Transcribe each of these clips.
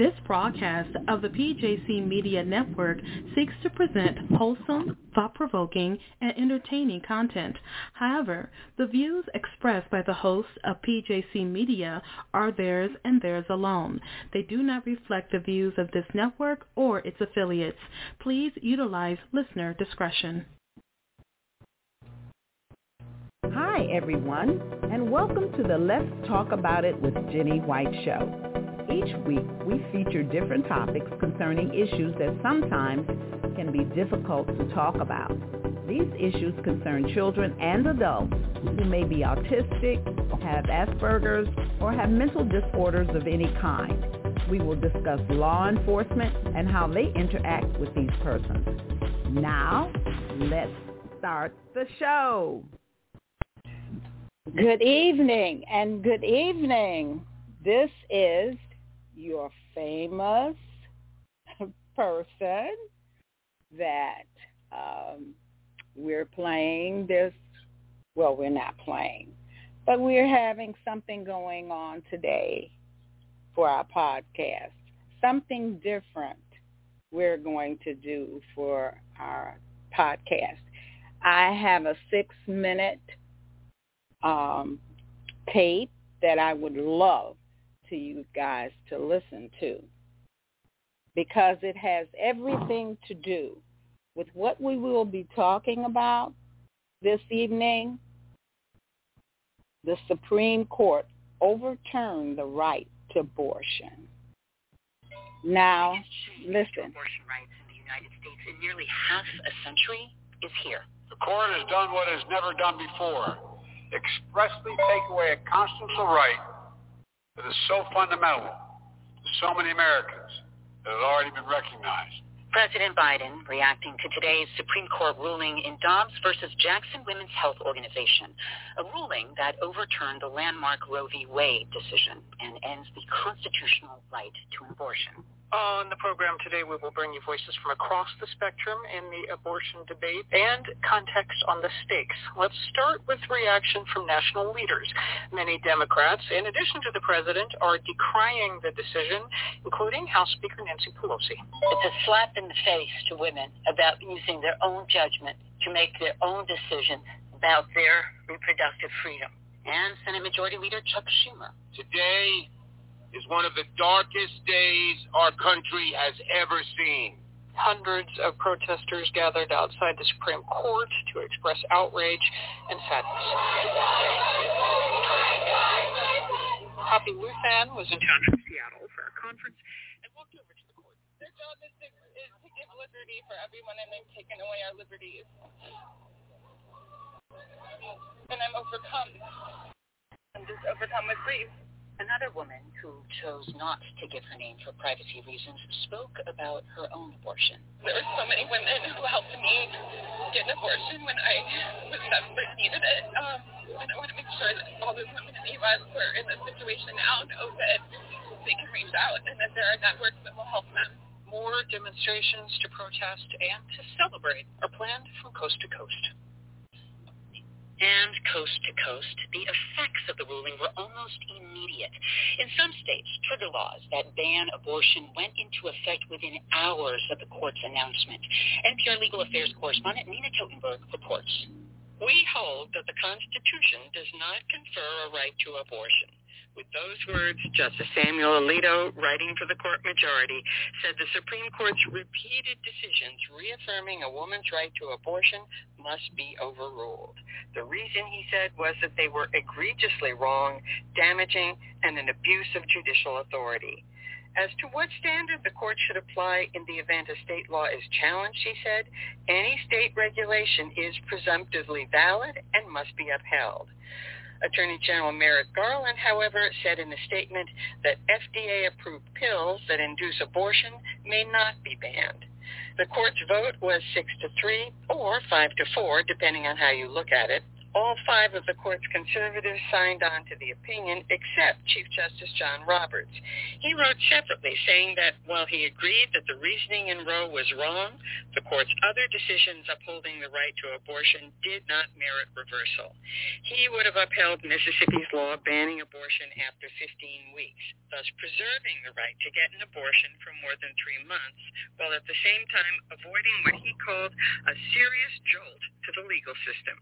This broadcast of the PJC Media Network seeks to present wholesome, thought-provoking, and entertaining content. However, the views expressed by the hosts of PJC Media are theirs and theirs alone. They do not reflect the views of this network or its affiliates. Please utilize listener discretion. Hi, everyone, and welcome to the Let's Talk About It with Jenny White show. Each week, we feature different topics concerning issues that sometimes can be difficult to talk about. These issues concern children and adults who may be autistic, have Asperger's, or have mental disorders of any kind. We will discuss law enforcement and how they interact with these persons. Now, let's start the show. Good evening and good evening. This is your famous person that um, we're playing this. Well, we're not playing, but we're having something going on today for our podcast. Something different we're going to do for our podcast. I have a six-minute um, tape that I would love to you guys to listen to because it has everything to do with what we will be talking about this evening. The Supreme Court overturned the right to abortion. Now, listen. Abortion rights in the United States in nearly half a century is here. The court has done what has never done before, expressly take away a constitutional right that is so fundamental to so many Americans that has already been recognized. President Biden reacting to today's Supreme Court ruling in Dobbs versus Jackson Women's Health Organization, a ruling that overturned the landmark Roe v. Wade decision and ends the constitutional right to abortion. On the program today, we will bring you voices from across the spectrum in the abortion debate and context on the stakes. Let's start with reaction from national leaders. Many Democrats, in addition to the president, are decrying the decision, including House Speaker Nancy Pelosi. It's a slap in the face to women about using their own judgment to make their own decision about their reproductive freedom. And Senate Majority Leader Chuck Schumer. Today, is one of the darkest days our country has ever seen. Hundreds of protesters gathered outside the Supreme Court to express outrage and sadness. Poppy Luthan was in town in Seattle for a conference and walked over to the court. Their job is to, is to give liberty for everyone, and they've taken away our liberties. And I'm overcome. I'm just overcome with grief. Another woman who chose not to give her name for privacy reasons spoke about her own abortion. There were so many women who helped me get an abortion when I was desperate needed it. Um, and I want to make sure that all those women in the U.S. who are in this situation now know that they can reach out and that there are networks that will help them. More demonstrations to protest and to celebrate are planned from coast to coast and coast to coast, the effects of the ruling were almost immediate. In some states, trigger laws that ban abortion went into effect within hours of the court's announcement. NPR Legal Affairs correspondent Nina Totenberg reports. We hold that the Constitution does not confer a right to abortion. With those words, Justice Samuel Alito, writing for the court majority, said the Supreme Court's repeated decisions reaffirming a woman's right to abortion must be overruled. The reason, he said, was that they were egregiously wrong, damaging, and an abuse of judicial authority. As to what standard the court should apply in the event a state law is challenged, he said, any state regulation is presumptively valid and must be upheld. Attorney General Merrick Garland, however, said in a statement that FDA-approved pills that induce abortion may not be banned. The court's vote was 6 to 3 or 5 to 4, depending on how you look at it. All five of the court's conservatives signed on to the opinion, except Chief Justice John Roberts. He wrote separately, saying that while he agreed that the reasoning in Roe was wrong, the court's other decisions upholding the right to abortion did not merit reversal. He would have upheld Mississippi's law banning abortion after 15 weeks, thus preserving the right to get an abortion for more than three months, while at the same time avoiding what he called a serious jolt to the legal system.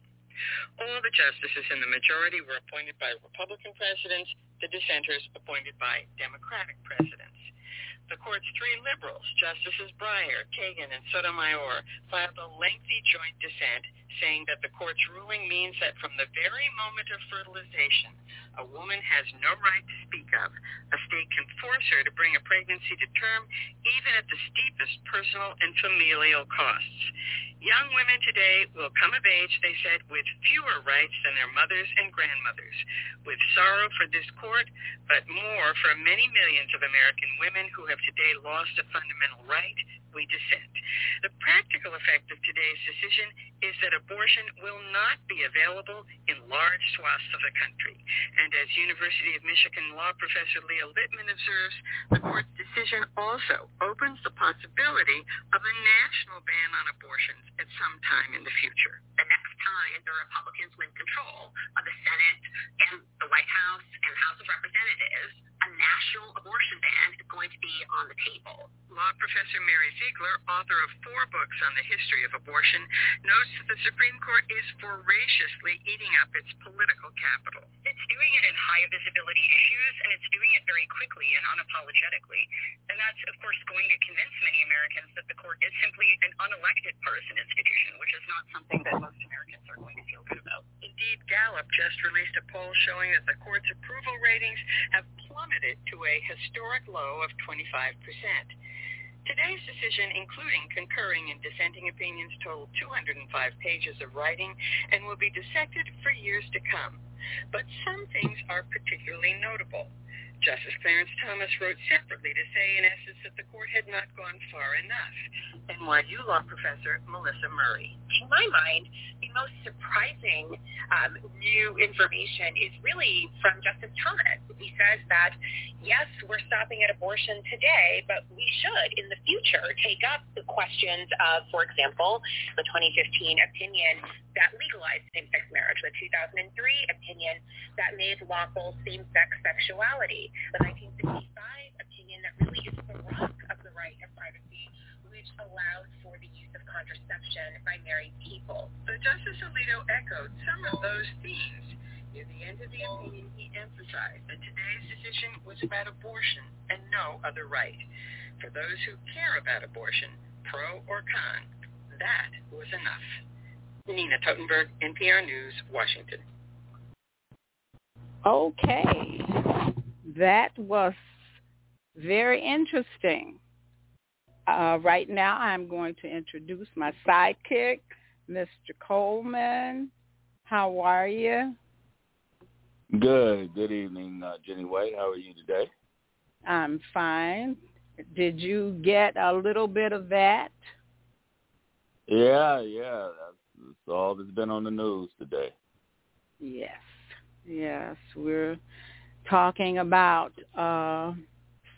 All the justices in the majority were appointed by Republican presidents, the dissenters appointed by Democratic presidents. The court's three liberals, Justices Breyer, Kagan, and Sotomayor, filed a lengthy joint dissent saying that the court's ruling means that from the very moment of fertilization, a woman has no right to speak of. A state can force her to bring a pregnancy to term, even at the steepest personal and familial costs. Young women today will come of age, they said, with fewer rights than their mothers and grandmothers. With sorrow for this court, but more for many millions of American women who have today lost a fundamental right, dissent. The practical effect of today's decision is that abortion will not be available in large swaths of the country. And as University of Michigan law professor Leah Littman observes, the court's decision also opens the possibility of a national ban on abortions at some time in the future. The time the Republicans win control of the Senate and the White House and House of Representatives, a national abortion ban is going to be on the table. Law professor Mary Ziegler, author of four books on the history of abortion, notes that the Supreme Court is voraciously eating up its political capital. It's doing it in high visibility issues, and it's doing it very quickly and unapologetically. And that's, of course, going to convince many Americans that the court is simply an unelected partisan institution, which is not something that most Americans are going to feel good about. Indeed, Gallup just released a poll showing that the court's approval ratings have plummeted to a historic low of 25%. Today's decision, including concurring and dissenting opinions, totaled 205 pages of writing and will be dissected for years to come. But some things are particularly notable. Justice Clarence Thomas wrote separately to say, in essence, that the court had not gone far enough. NYU law professor Melissa Murray. In my mind, the most surprising um, new information is really from Justice Thomas. He says that, yes, we're stopping at abortion today, but we should, in the future, take up the questions of, for example, the 2015 opinion that legalized same-sex marriage, the 2003 opinion that made lawful same-sex sexuality, the 1965 opinion that really is the rock of the right of privacy, which allowed for the use of contraception by married people. But Justice Alito echoed some of those themes. Near the end of the opinion, he emphasized that today's decision was about abortion and no other right. For those who care about abortion, pro or con, that was enough. Nina Totenberg, NPR News, Washington. Okay. That was very interesting. Uh, right now, I'm going to introduce my sidekick, Mr. Coleman. How are you? Good. Good evening, uh, Jenny White. How are you today? I'm fine. Did you get a little bit of that? Yeah, yeah. All that's been on the news today. Yes, yes. We're talking about uh,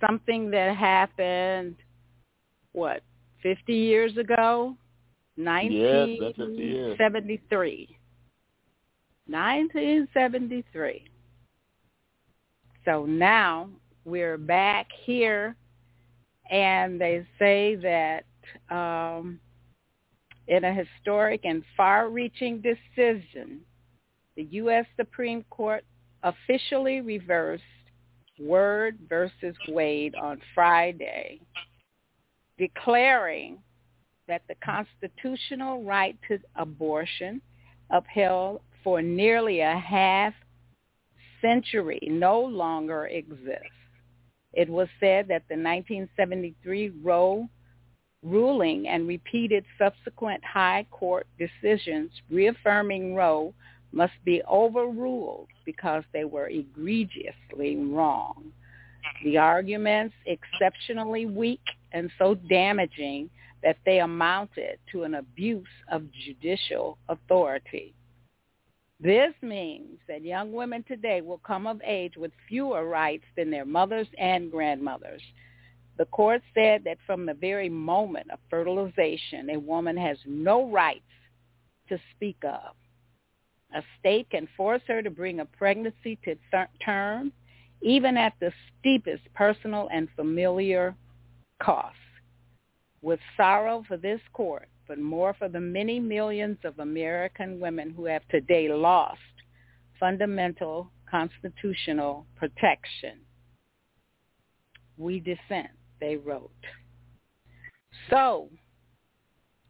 something that happened, what, 50 years ago? 1973. 1973. So now we're back here, and they say that um, in a historic and far-reaching decision, the U.S. Supreme Court officially reversed Word versus Wade on Friday, declaring that the constitutional right to abortion upheld for nearly a half century no longer exists. It was said that the 1973 Roe ruling and repeated subsequent high court decisions reaffirming Roe must be overruled because they were egregiously wrong. The arguments exceptionally weak and so damaging that they amounted to an abuse of judicial authority. This means that young women today will come of age with fewer rights than their mothers and grandmothers. The court said that from the very moment of fertilization, a woman has no rights to speak of. A state can force her to bring a pregnancy to term, even at the steepest personal and familiar costs. With sorrow for this court, but more for the many millions of American women who have today lost fundamental constitutional protection. We dissent, they wrote. So,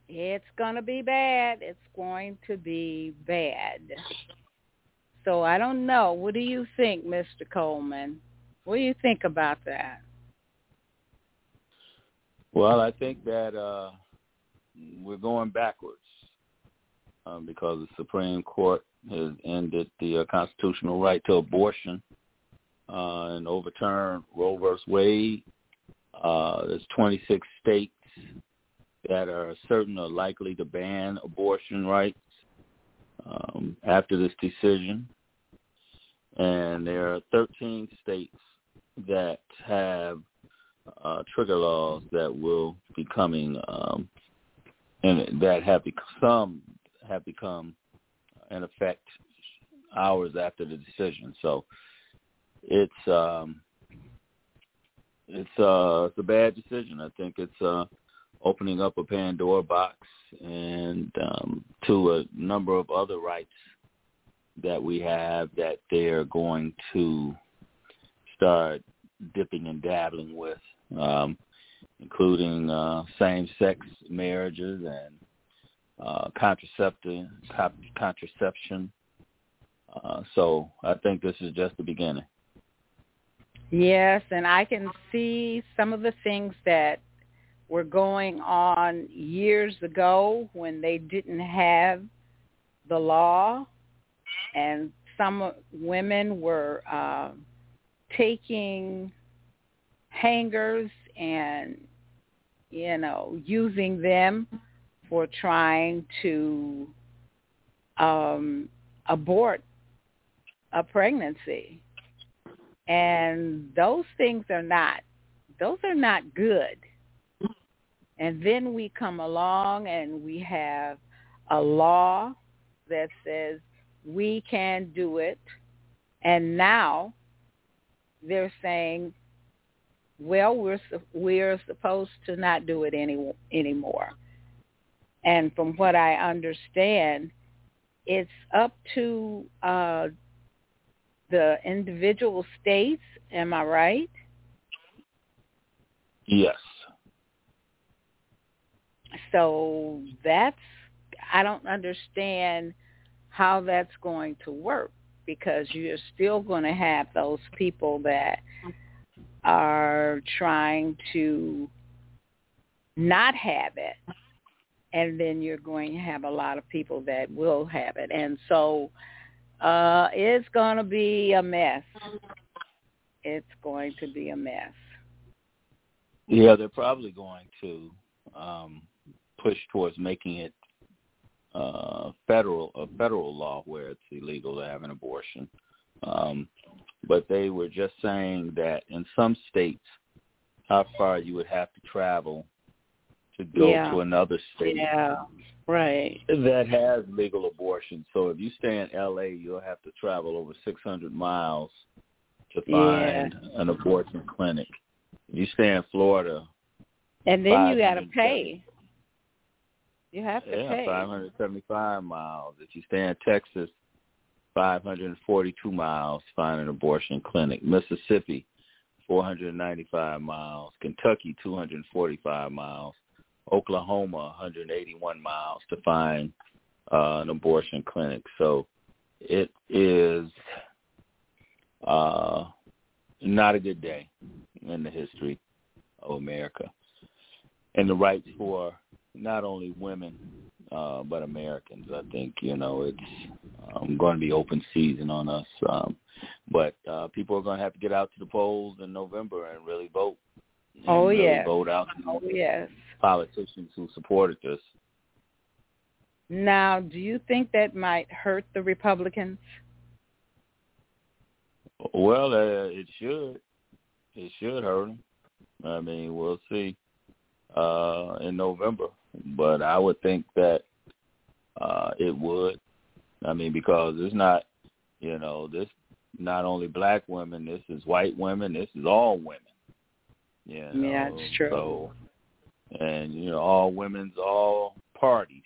it's going to be bad. It's going to be bad. So I don't know. What do you think, Mr. Coleman? What do you think about that? Well, I think that uh, we're going backwards um, because the Supreme Court has ended the uh, constitutional right to abortion uh, and overturned Roe v. Wade. Uh, there's 26 states that are certain or likely to ban abortion rights um, after this decision. And there are 13 states that have uh, trigger laws that will be coming um, and that have become some have become in effect hours after the decision. So it's um, it's uh, it's a bad decision. I think it's uh, opening up a Pandora box and um, to a number of other rights that we have that they're going to start dipping and dabbling with, um, including uh, same-sex marriages and uh, contraceptive contraception. Uh, so I think this is just the beginning. Yes, and I can see some of the things that were going on years ago when they didn't have the law, and some women were uh, taking hangers and you know using them for trying to um, abort a pregnancy, and those things are not those are not good and then we come along and we have a law that says we can do it. And now they're saying, well, we're we're supposed to not do it any anymore. And from what I understand, it's up to uh, the individual states. Am I right? Yes. So that's I don't understand how that's going to work because you're still going to have those people that are trying to not have it and then you're going to have a lot of people that will have it and so uh it's going to be a mess it's going to be a mess yeah they're probably going to um push towards making it uh, federal a federal law where it's illegal to have an abortion. Um, but they were just saying that in some states, how far you would have to travel to go yeah. to another state. Yeah, right. That has legal abortion. So if you stay in LA, you'll have to travel over 600 miles to find yeah. an abortion clinic. If you stay in Florida, and then you got to pay. You have to yeah, pay. 575 miles. If you stay in Texas, 542 miles to find an abortion clinic. Mississippi, 495 miles. Kentucky, 245 miles. Oklahoma, 181 miles to find uh, an abortion clinic. So it is uh, not a good day in the history of America. And the rights for not only women uh, but Americans. I think you know it's um, going to be open season on us. Um, but uh, people are going to have to get out to the polls in November and really vote. And oh really yes. vote out oh yes. politicians who supported this. Now, do you think that might hurt the Republicans? Well, uh, it should. It should hurt them. I mean, we'll see uh, in November, but I would think that uh, it would. I mean, because it's not, you know, this not only black women. This is white women. This is all women. You know? Yeah, it's true. So, and you know, all women's all parties.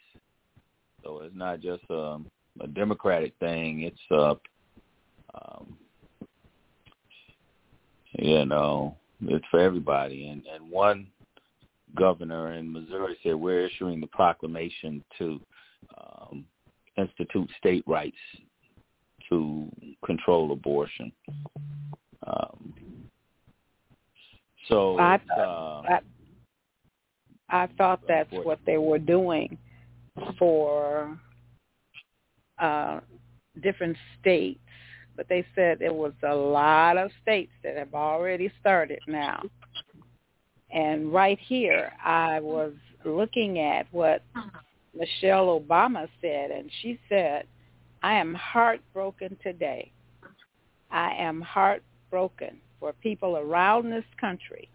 So it's not just um, a Democratic thing. It's uh, um, you know, it's for everybody. And and one governor in Missouri said we're issuing the proclamation to um, institute state rights to control abortion. Um, so I, uh, I, I thought that's what they were doing for uh, different states, but they said there was a lot of states that have already started now. And right here, I was looking at what Michelle Obama said, and she said, I am heartbroken today. I am heartbroken for people around this country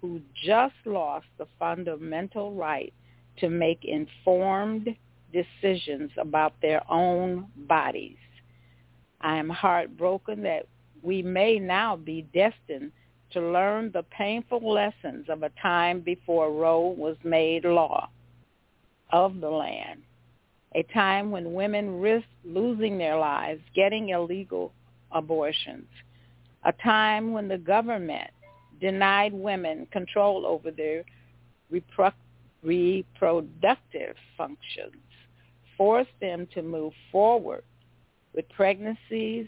who just lost the fundamental right to make informed decisions about their own bodies. I am heartbroken that we may now be destined to learn the painful lessons of a time before Roe was made law of the land, a time when women risked losing their lives getting illegal abortions, a time when the government denied women control over their repro- reproductive functions, forced them to move forward with pregnancies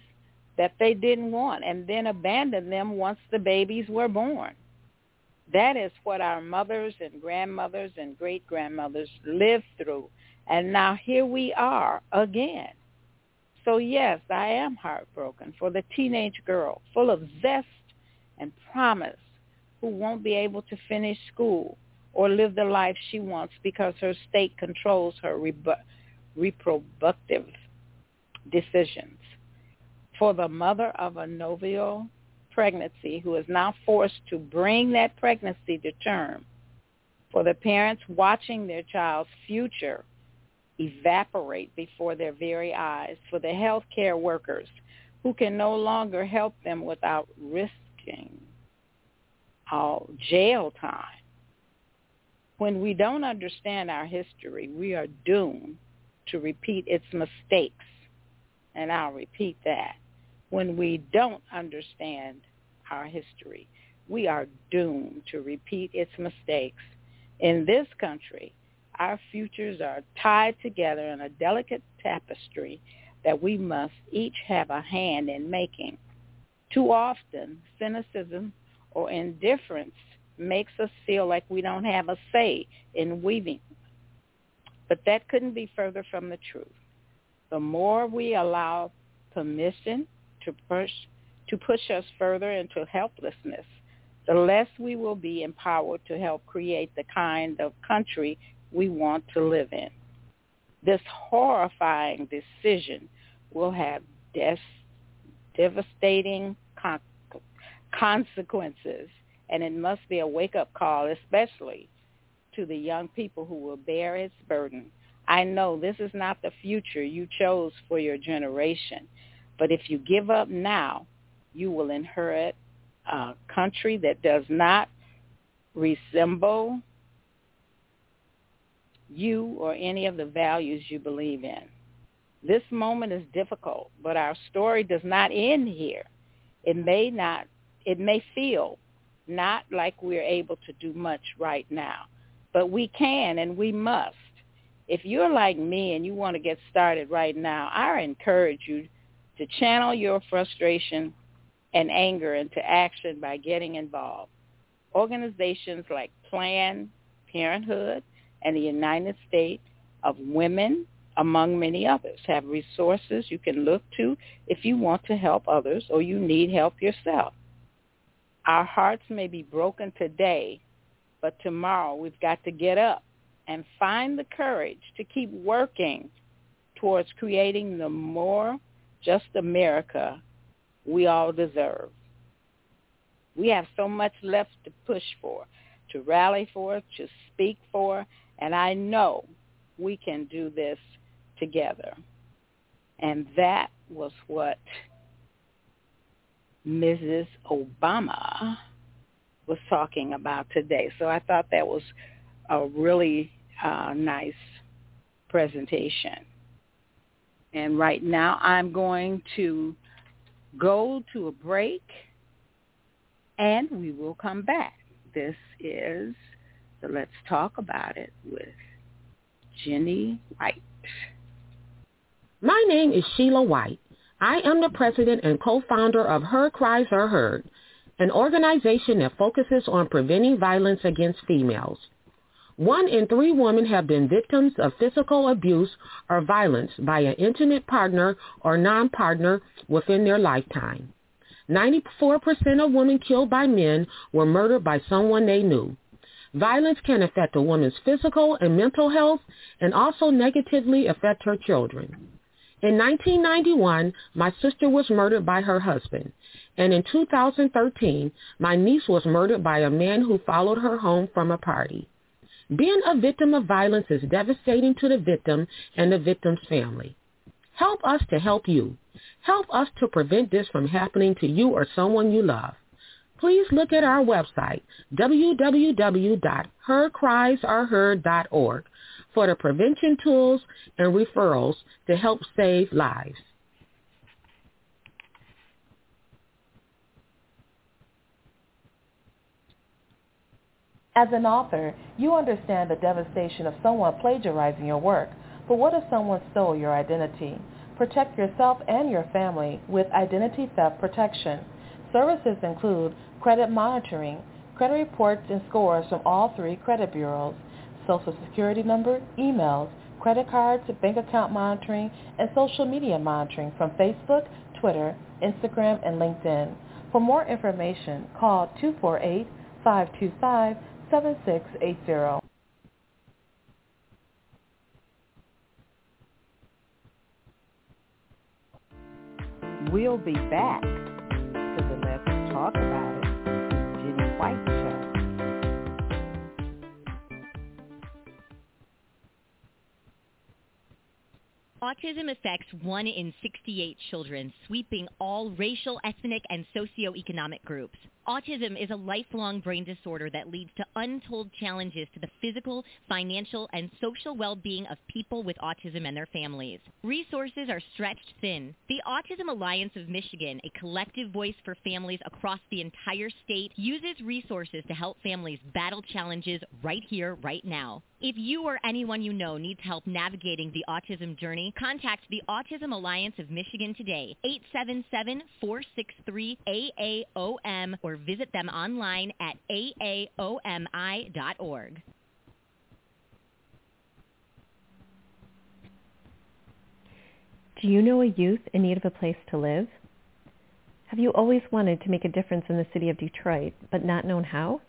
that they didn't want and then abandoned them once the babies were born. That is what our mothers and grandmothers and great-grandmothers lived through. And now here we are again. So yes, I am heartbroken for the teenage girl full of zest and promise who won't be able to finish school or live the life she wants because her state controls her reproductive decisions. For the mother of a novel pregnancy who is now forced to bring that pregnancy to term, for the parents watching their child's future evaporate before their very eyes, for the healthcare workers who can no longer help them without risking all jail time. When we don't understand our history, we are doomed to repeat its mistakes. And I'll repeat that when we don't understand our history, we are doomed to repeat its mistakes. In this country, our futures are tied together in a delicate tapestry that we must each have a hand in making. Too often, cynicism or indifference makes us feel like we don't have a say in weaving. But that couldn't be further from the truth. The more we allow permission to push to push us further into helplessness, the less we will be empowered to help create the kind of country we want to live in. This horrifying decision will have des- devastating con- consequences, and it must be a wake-up call, especially to the young people who will bear its burden. I know this is not the future you chose for your generation, but if you give up now, you will inherit a country that does not resemble you or any of the values you believe in. This moment is difficult, but our story does not end here. It may not, it may feel not like we're able to do much right now, but we can and we must. If you're like me and you want to get started right now, I encourage you to channel your frustration and anger into action by getting involved. Organizations like Planned Parenthood and the United States of Women, among many others, have resources you can look to if you want to help others or you need help yourself. Our hearts may be broken today, but tomorrow we've got to get up and find the courage to keep working towards creating the more just America we all deserve. We have so much left to push for, to rally for, to speak for, and I know we can do this together. And that was what Mrs. Obama was talking about today. So I thought that was a really uh, nice presentation. And right now I'm going to go to a break and we will come back. This is the Let's Talk About It with Jenny White. My name is Sheila White. I am the president and co-founder of Her Cries Are Heard, an organization that focuses on preventing violence against females. One in three women have been victims of physical abuse or violence by an intimate partner or non-partner within their lifetime. 94% of women killed by men were murdered by someone they knew. Violence can affect a woman's physical and mental health and also negatively affect her children. In 1991, my sister was murdered by her husband. And in 2013, my niece was murdered by a man who followed her home from a party. Being a victim of violence is devastating to the victim and the victim's family. Help us to help you. Help us to prevent this from happening to you or someone you love. Please look at our website, www.hercriesareheard.org, for the prevention tools and referrals to help save lives. As an author, you understand the devastation of someone plagiarizing your work. But what if someone stole your identity? Protect yourself and your family with identity theft protection. Services include credit monitoring, credit reports and scores from all three credit bureaus, social security number, emails, credit cards, bank account monitoring, and social media monitoring from Facebook, Twitter, Instagram, and LinkedIn. For more information, call 248 525 7680. We'll be back Talk About It Jenny White Show. Autism affects 1 in 68 children, sweeping all racial, ethnic, and socioeconomic groups. Autism is a lifelong brain disorder that leads to untold challenges to the physical, financial, and social well-being of people with autism and their families. Resources are stretched thin. The Autism Alliance of Michigan, a collective voice for families across the entire state, uses resources to help families battle challenges right here, right now. If you or anyone you know needs help navigating the autism journey, contact the Autism Alliance of Michigan today, 877-463-AAOM, or visit them online at aaomi.org. Do you know a youth in need of a place to live? Have you always wanted to make a difference in the city of Detroit, but not known how?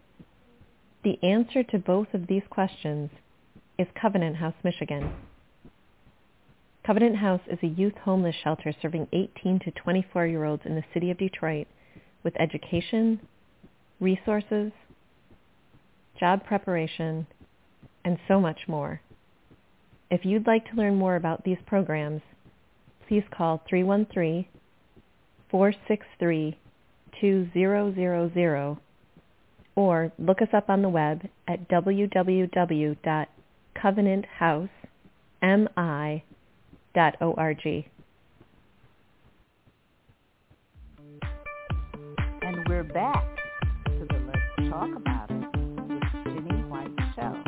The answer to both of these questions is Covenant House, Michigan. Covenant House is a youth homeless shelter serving 18 to 24-year-olds in the city of Detroit with education, resources, job preparation, and so much more. If you'd like to learn more about these programs, please call 313-463-2000 or look us up on the web at www.covenanthousemI.org. we're back to the Let's Talk About It with Jenny White Show.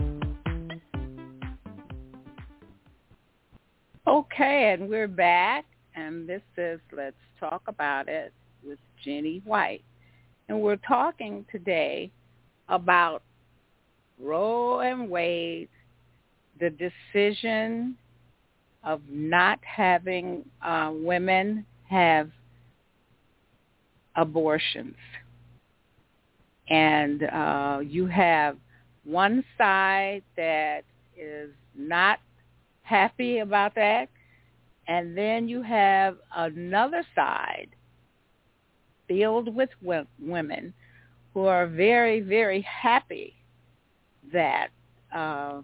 Okay, and we're back, and this is Let's Talk About It with Jenny White. And we're talking today about Roe and Wade, the decision of not having uh, women have abortions. And uh, you have one side that is not happy about that. And then you have another side filled with women who are very, very happy that uh,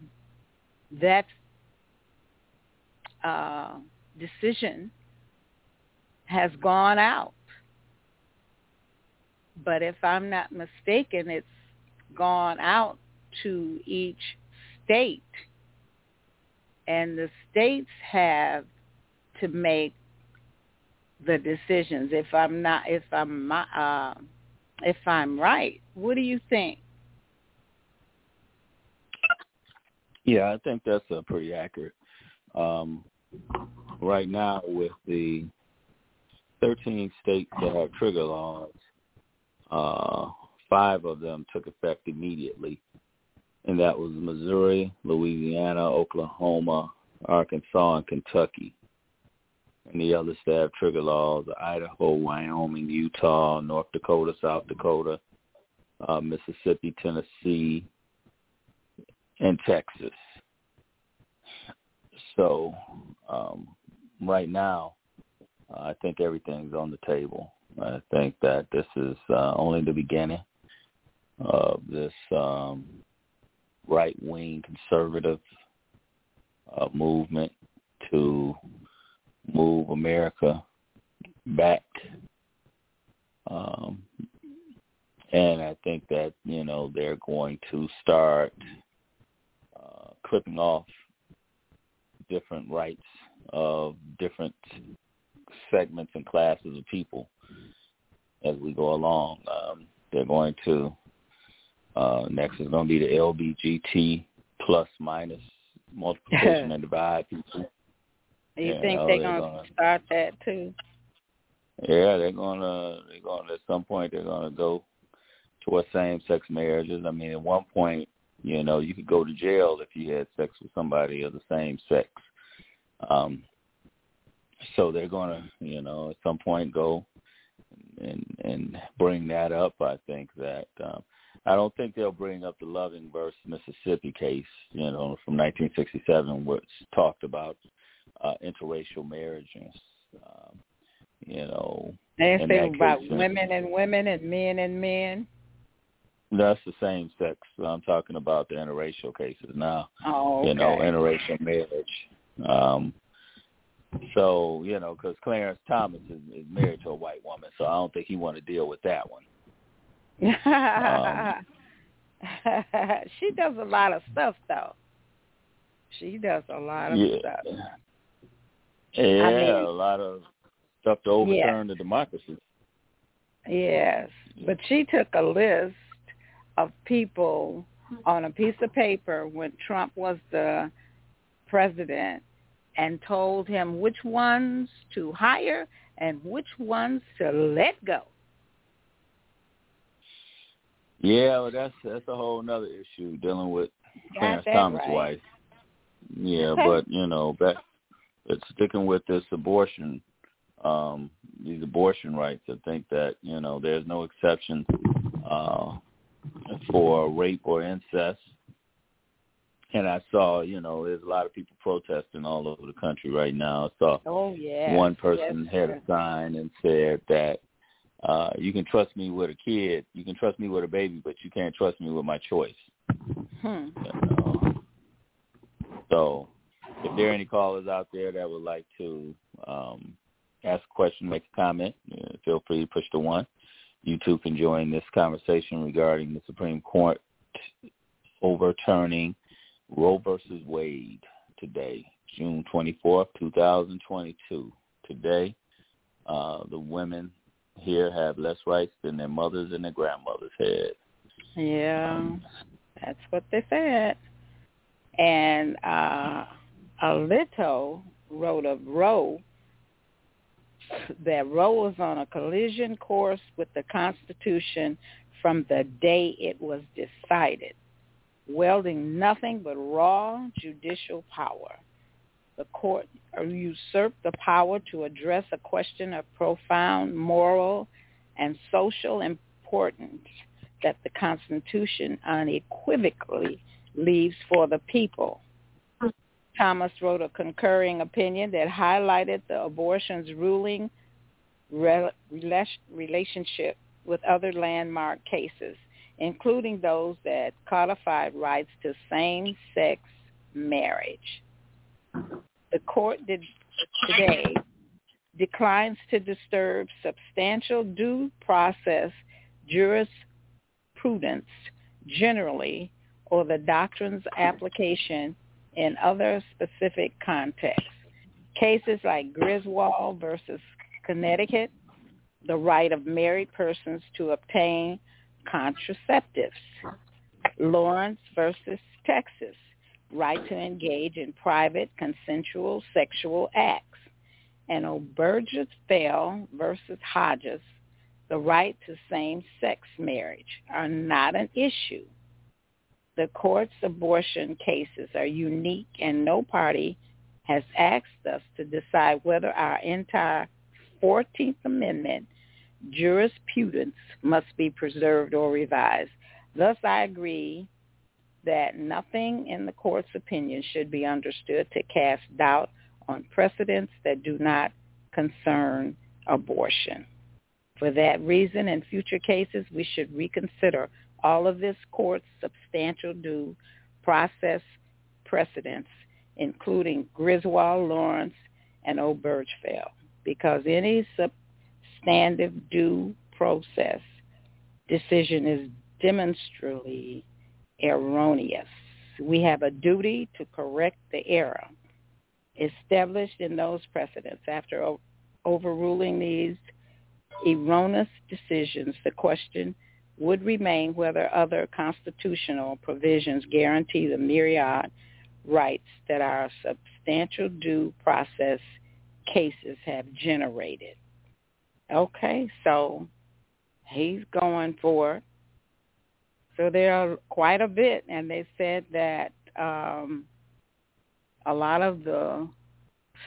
that uh, decision has gone out. But if I'm not mistaken, it's gone out to each state, and the states have to make the decisions. If I'm not, if I'm, uh, if I'm right, what do you think? Yeah, I think that's uh, pretty accurate. Um, right now, with the 13 states that have trigger laws, uh, five of them took effect immediately, and that was Missouri, Louisiana, Oklahoma, Arkansas, and Kentucky. And the other have trigger laws are Idaho, Wyoming, Utah, North Dakota, South Dakota, uh, Mississippi, Tennessee, and Texas. So um, right now, I think everything's on the table. I think that this is uh, only the beginning of this um, right-wing conservative uh, movement to move America back. Um, and I think that, you know, they're going to start uh, clipping off different rights of different segments and classes of people as we go along. Um, they're going to uh, next is going to be the LBGT plus minus multiplication and divide people. You yeah, think they're, they're going to start that too? Yeah, they're gonna they're gonna at some point they're gonna go towards same sex marriages. I mean, at one point, you know, you could go to jail if you had sex with somebody of the same sex. Um, so they're gonna, you know, at some point go and and bring that up. I think that um, I don't think they'll bring up the Loving versus Mississippi case, you know, from 1967, which talked about uh, interracial marriages. Um, you know, they say about case, women and women and men and men. That's the same sex. I'm talking about the interracial cases now. Oh, okay. You know, interracial marriage. Um, so you know, because Clarence Thomas is, is married to a white woman, so I don't think he want to deal with that one. um, she does a lot of stuff, though. She does a lot of yeah. stuff. Yeah, I mean, a lot of stuff to overturn yeah. the democracy. Yes, but she took a list of people on a piece of paper when Trump was the president and told him which ones to hire and which ones to let go. Yeah, well, that's that's a whole other issue dealing with Clarence Thomas' right. wife. Yeah, but you know, back but sticking with this abortion, um, these abortion rights, I think that you know there's no exception uh, for rape or incest. And I saw, you know, there's a lot of people protesting all over the country right now. I saw oh, yes. one person yes, had a sign and said that uh, you can trust me with a kid, you can trust me with a baby, but you can't trust me with my choice. Hmm. You know? So if there are any callers out there that would like to um, ask a question, make a comment, uh, feel free to push the one. You too can join this conversation regarding the Supreme Court overturning Roe versus Wade today, June 24th, 2022. Today, uh, the women here have less rights than their mothers and their grandmothers had. Yeah, that's what they said. And uh, Alito wrote of Roe that Roe was on a collision course with the Constitution from the day it was decided, wielding nothing but raw judicial power. The court usurped the power to address a question of profound moral and social importance that the Constitution unequivocally leaves for the people. Thomas wrote a concurring opinion that highlighted the abortion's ruling relationship with other landmark cases, including those that codified rights to same-sex marriage. The court did today declines to disturb substantial due process jurisprudence generally or the doctrine's application in other specific contexts. Cases like Griswold versus Connecticut, the right of married persons to obtain contraceptives. Lawrence versus Texas, right to engage in private consensual sexual acts. And Obergefell versus Hodges, the right to same-sex marriage, are not an issue. The court's abortion cases are unique and no party has asked us to decide whether our entire 14th Amendment jurisprudence must be preserved or revised. Thus, I agree that nothing in the court's opinion should be understood to cast doubt on precedents that do not concern abortion. For that reason, in future cases, we should reconsider all of this court's substantial due process precedents, including Griswold, Lawrence, and Obergefell, because any substantive due process decision is demonstrably erroneous. We have a duty to correct the error established in those precedents. After overruling these erroneous decisions, the question would remain whether other constitutional provisions guarantee the myriad rights that our substantial due process cases have generated. Okay, so he's going for it. So there are quite a bit, and they said that um, a lot of the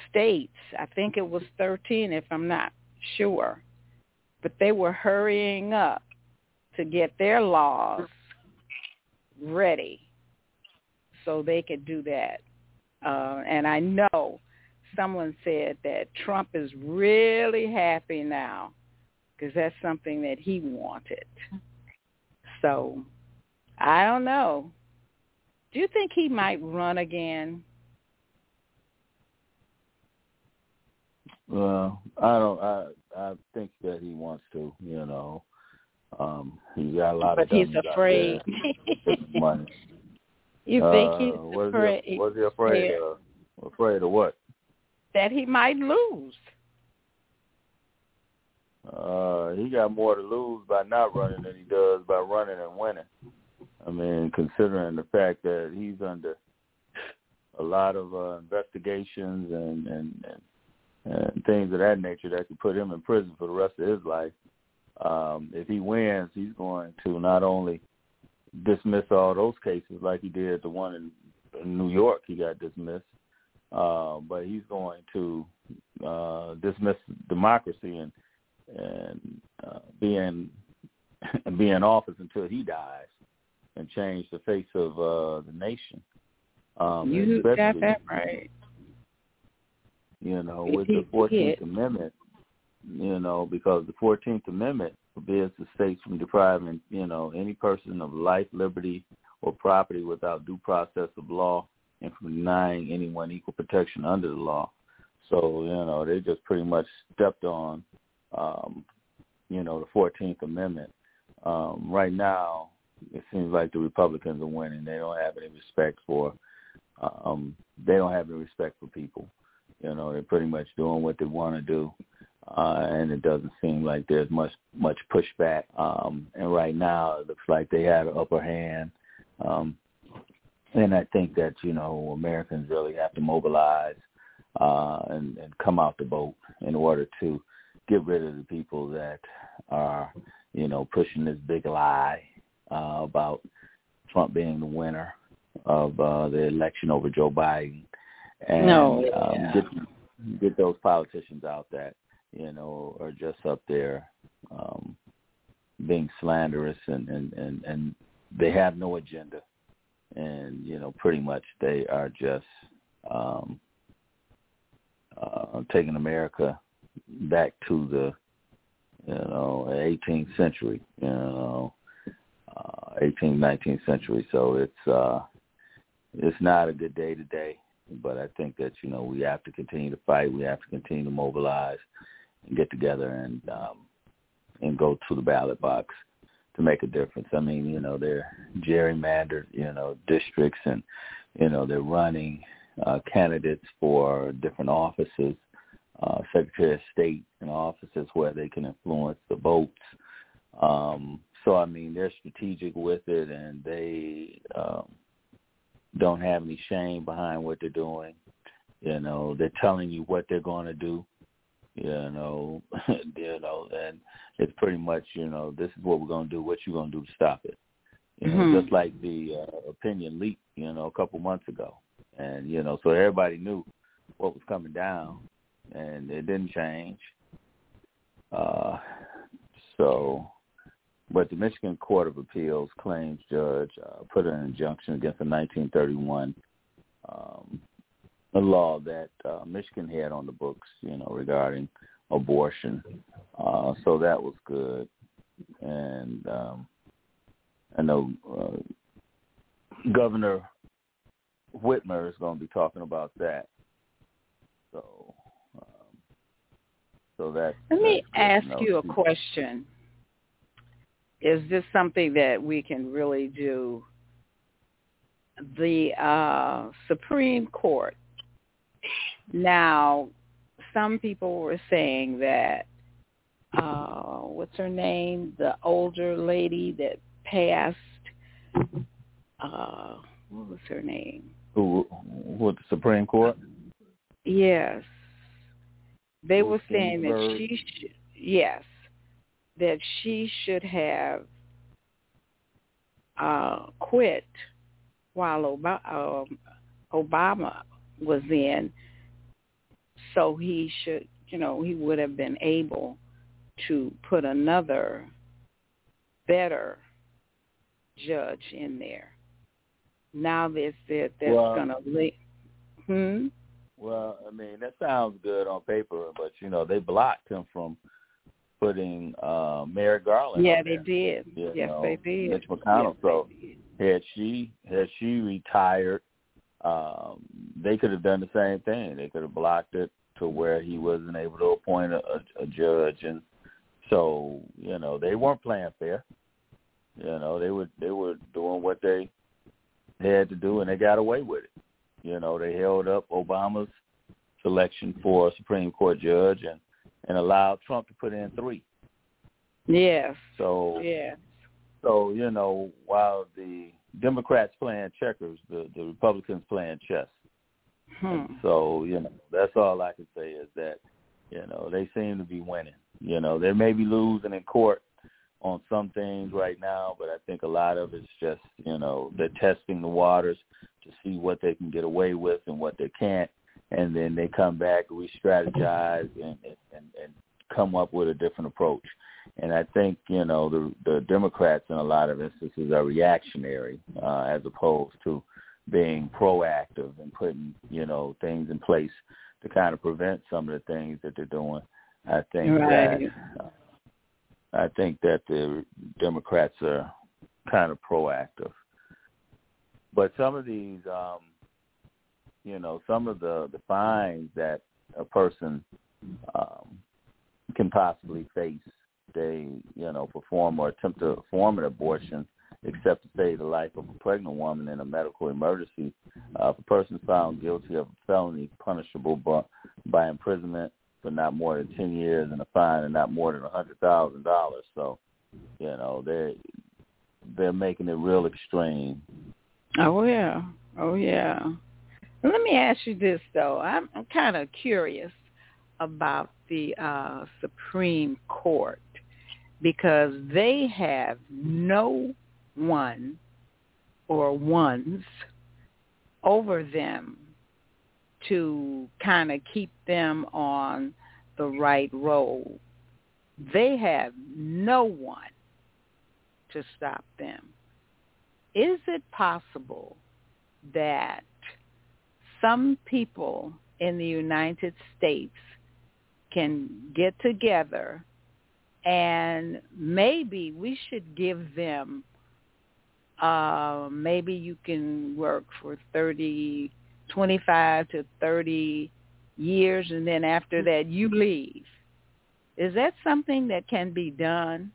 states, I think it was 13 if I'm not sure, but they were hurrying up to get their laws ready so they could do that. Uh, and I know someone said that Trump is really happy now because that's something that he wanted. So I don't know. Do you think he might run again? Well, I don't. I I think that he wants to. You know, um, he got a lot but of. he's afraid. money. You think he's uh, afraid? He, was he afraid of? Afraid of what? That he might lose. Uh, he got more to lose by not running than he does by running and winning. I mean, considering the fact that he's under a lot of uh, investigations and, and and and things of that nature that could put him in prison for the rest of his life. Um, if he wins, he's going to not only dismiss all those cases like he did the one in, in New York, he got dismissed, uh, but he's going to uh, dismiss democracy and and uh, be in be in office until he dies and change the face of uh, the nation. Um, you got that right. You know, with the Fourteenth Amendment, you know, because the Fourteenth Amendment forbids the states from depriving, you know, any person of life, liberty, or property without due process of law, and from denying anyone equal protection under the law. So, you know, they just pretty much stepped on, um, you know, the Fourteenth Amendment. Um, right now, it seems like the Republicans are winning. They don't have any respect for, um, they don't have any respect for people. You know, they're pretty much doing what they want to do, uh, and it doesn't seem like there's much much pushback. Um, and right now, it looks like they have an upper hand. Um, and I think that you know Americans really have to mobilize uh, and, and come out the boat in order to get rid of the people that are you know pushing this big lie uh, about Trump being the winner of uh, the election over Joe Biden. And no, um, get get those politicians out that you know are just up there um, being slanderous and, and and and they have no agenda and you know pretty much they are just um, uh, taking America back to the you know 18th century, you know, uh, 18th 19th century. So it's uh, it's not a good day today, but I think that you know we have to continue to fight. We have to continue to mobilize and get together and um, and go to the ballot box to make a difference. I mean, you know, they're gerrymandered, you know, districts and you know they're running uh, candidates for different offices, uh, Secretary of State and offices where they can influence the votes. Um, so I mean, they're strategic with it, and they um, don't have any shame behind what they're doing. You know, they're telling you what they're going to do. You know, you know, and it's pretty much, you know, this is what we're going to do. What you going to do to stop it? You know, Mhm. just like the uh, opinion leak, you know, a couple months ago, and you know, so everybody knew what was coming down, and it didn't change. Uh, so, but the Michigan Court of Appeals claims judge uh, put an injunction against a 1931 um, a law that uh, Michigan had on the books, you know, regarding abortion. Uh, so that was good, and um, I know uh, Governor Whitmer is going to be talking about that. So, um, so that. Let me ask you a question. Is this something that we can really do? The uh, Supreme Court. Now, some people were saying that uh, what's her name? The older lady that passed. Uh, what was her name? Who, what the Supreme Court? Yes. They were saying that she should, yes, that she should have uh, quit while Obama, um, Obama was in, so he should, you know, he would have been able to put another better judge in there. Now they said that's Well- going to leak. Hmm. Well, I mean, that sounds good on paper, but you know, they blocked him from putting uh Merrick Garland. Yeah, they did. you yes, know, they did. Mitch McConnell. Yes, so had she had she retired, um, they could have done the same thing. They could have blocked it to where he wasn't able to appoint a, a, a judge, and so you know they weren't playing fair. You know they were they were doing what they had to do, and they got away with it. You know they held up Obama's selection for a Supreme Court judge, and and allowed Trump to put in three. Yes. So Yeah. so you know, while the Democrats playing checkers, the the Republicans playing chess. Hmm. So you know, that's all I can say is that you know they seem to be winning. You know, they may be losing in court on some things right now, but I think a lot of it's just you know they're testing the waters to see what they can get away with and what they can't, and then they come back, re-strategize, and and, and come up with a different approach. And I think you know the the Democrats in a lot of instances are reactionary uh, as opposed to being proactive and putting you know things in place to kind of prevent some of the things that they're doing. I think Right. that uh, I think that the Democrats are kind of proactive, but some of these, um, you know, some of the the fines that a person um, can possibly face, they you know perform or attempt to perform an abortion except to save the life of a pregnant woman in a medical emergency. Uh, if a person found guilty of a felony punishable by, by imprisonment for not more than 10 years and a fine of not more than a $100,000. So, you know, they're, they're making it real extreme. Oh yeah. Oh yeah. Let me ask you this though. I'm, I'm kind of curious about the uh, Supreme Court because they have no one or ones over them to kind of keep them on the right road. They have no one to stop them. Is it possible that some people in the United States can get together and maybe we should give them uh maybe you can work for 30 25 to 30 years and then after that you leave. Is that something that can be done?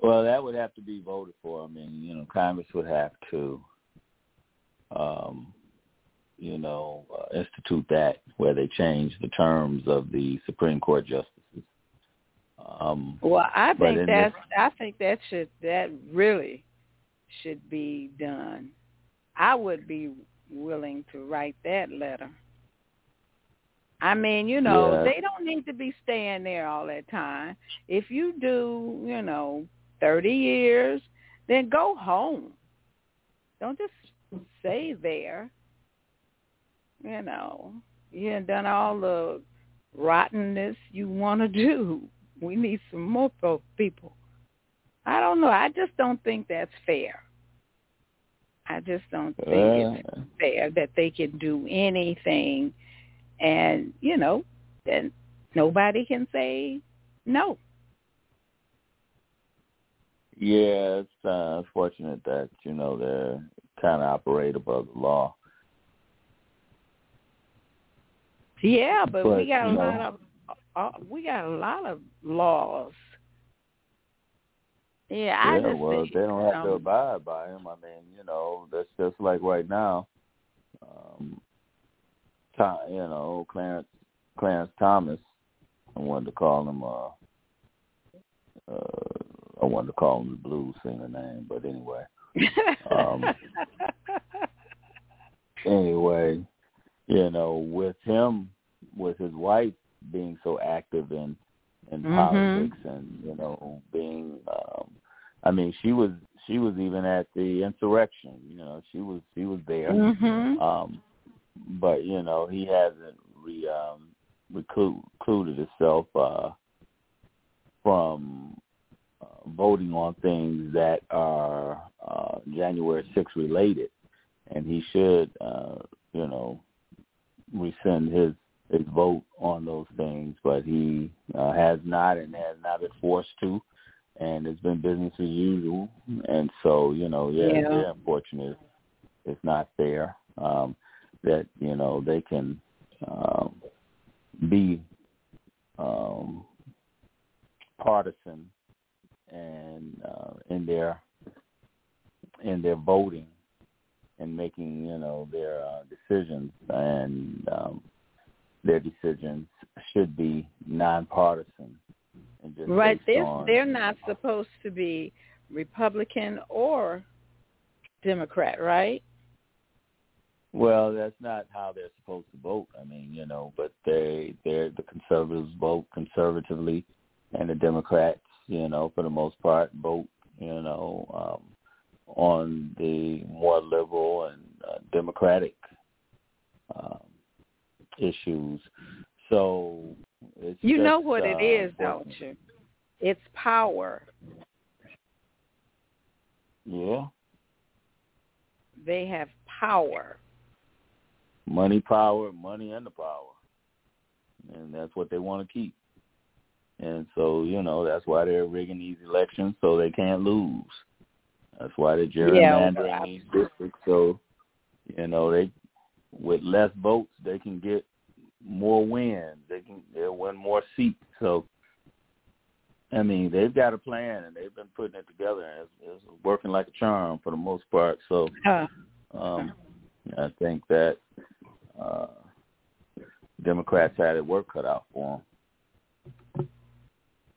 Well that would have to be voted for. I mean you know congress would have to um you know, uh, institute that where they change the terms of the Supreme Court justices. Um, well, I think that's this, I think that should that really should be done. I would be willing to write that letter. I mean, you know, yeah. they don't need to be staying there all that time. If you do, you know, 30 years, then go home. Don't just stay there you know, you have done all the rottenness you want to do. We need some more people. I don't know. I just don't think that's fair. I just don't think uh, it's fair that they can do anything and, you know, then nobody can say no. Yeah, it's uh, unfortunate that, you know, they're kind of operate above the law. Yeah, but, but we got a know, lot of uh, we got a lot of laws. Yeah, I yeah, just well, think, they don't have um, to abide by them. I mean, you know, that's just like right now. Um, you know, Clarence Clarence Thomas. I wanted to call him. Uh, uh, I wanted to call him the blues singer name, but anyway. um, anyway, you know, with him with his wife being so active in in Mhm. politics and you know being um I mean she was she was even at the insurrection you know she was she was there Mhm. um but you know he hasn't re um himself uh from uh, voting on things that are uh January 6th related and he should uh you know rescind his his vote on those things, but he uh, has not and has not been forced to, and it's been business as usual. And so, you know, yeah, Yeah. very unfortunate. It's not fair um, that you know they can um, be um, partisan and uh, in their in their voting and making you know their uh, decisions and um, their decisions should be nonpartisan and just right. They're on, they're not supposed to be Republican or Democrat, right? Well, that's not how they're supposed to vote. I mean, you know, but they they're the conservatives vote conservatively, and the Democrats, you know, for the most part, vote, you know, um, on the more liberal and uh, democratic um, issues. So it's You know what uh, it is, don't you? It's power. Yeah, They have power. money, power, money, and the power, and that's what they want to keep. And so, you know, that's why they're rigging these elections so they can't lose. That's why they're gerrymandering Yeah. these districts so, you know, they with less votes they can get more wins. They can they'll win more seats. So, I mean, they've got a plan and they've been putting it together and it's, it's working like a charm for the most part. So, Uh, um, I think that uh, Democrats had it work cut out for them.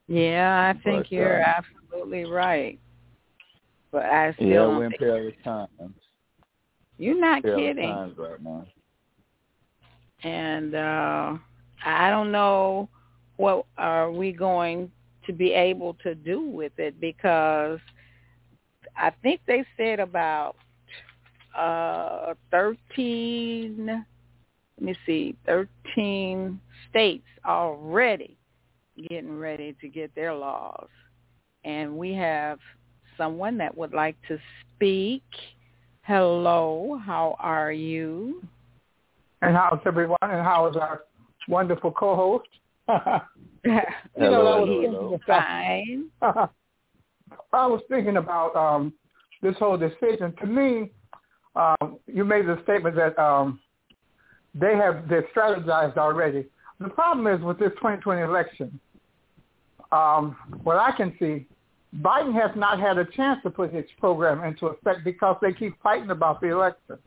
yeah, I think But, you're uh, absolutely right. But I still Yeah, we're in perilous times. you're not Perilous kidding. times right now. and uh I don't know what are we going to be able to do with it because I think they said about uh 13 let me see 13 states already getting ready to get their laws and we have someone that would like to speak Hello, how are you? And how's everyone? And how is our wonderful co-host? you hello, know, fine. I was thinking about um, this whole decision. To me, um, you made the statement that um, they have they strategized already. The problem is with this 2020 election, um, what I can see, Biden has not had a chance to put his program into effect because they keep fighting about the election.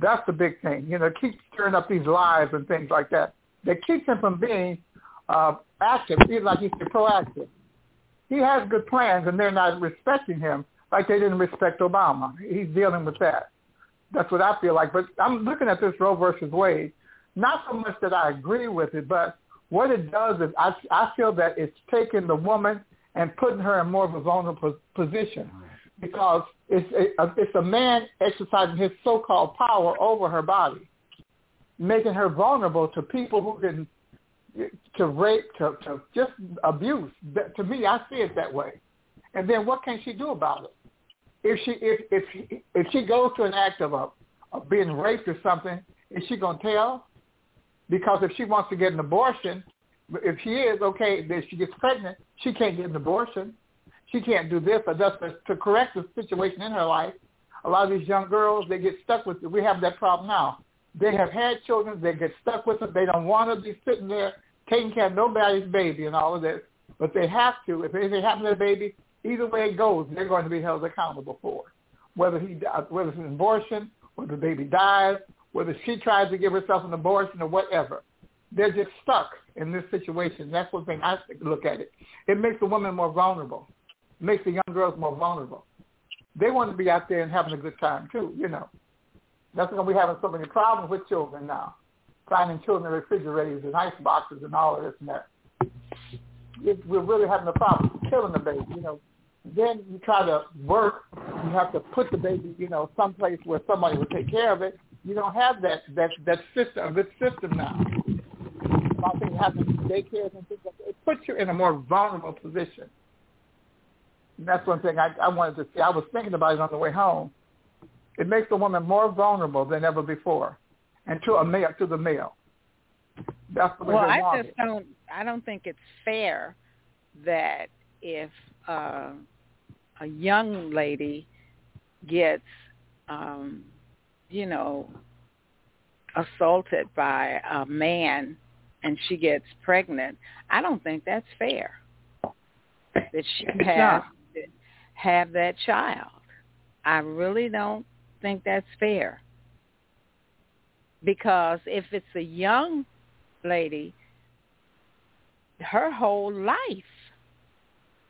That's the big thing. You know, keep stirring up these lies and things like that. That keeps him from being uh, active, like he's proactive. He has good plans, and they're not respecting him like they didn't respect Obama. He's dealing with that. That's what I feel like. But I'm looking at this Roe versus Wade, not so much that I agree with it, but what it does is I, I feel that it's taking the woman and putting her in more of a vulnerable position because it's a, it's a man exercising his so-called power over her body, making her vulnerable to people who can to rape, to, to just abuse. To me, I see it that way. And then what can she do about it? If she if if she, if she goes to an act of, a, of being raped or something, is she gonna tell? Because if she wants to get an abortion, if she is okay, then she gets pregnant, she can't get an abortion. She can't do this or that to correct the situation in her life. A lot of these young girls, they get stuck with it. We have that problem now. They have had children, they get stuck with it. They don't want to be sitting there taking care of nobody's baby and all of this, but they have to. If anything happens to the baby, either way it goes, they're going to be held accountable for. Whether he, uh, whether it's an abortion, whether the baby dies, whether she tries to give herself an abortion or whatever, they're just stuck in this situation. That's one thing I look at it. It makes the woman more vulnerable. It makes the young girls more vulnerable. They want to be out there and having a good time too, you know. That's why we're having so many problems with children now finding children in refrigerators and ice boxes and all of this and that. It, we're really having a problem killing the baby. You know, then you try to work. You have to put the baby, you know, someplace where somebody will take care of it. You don't have that that that system, this system now. Having daycares and things like that, it puts you in a more vulnerable position. And that's one thing I, I wanted to see. I was thinking about it on the way home. It makes the woman more vulnerable than ever before and to a male to the male. That's the way well, I just don't. I don't think it's fair that if uh, a young lady gets, um, you know, assaulted by a man and she gets pregnant, I don't think that's fair. That she has to have that child. I really don't think that's fair because if it's a young lady, her whole life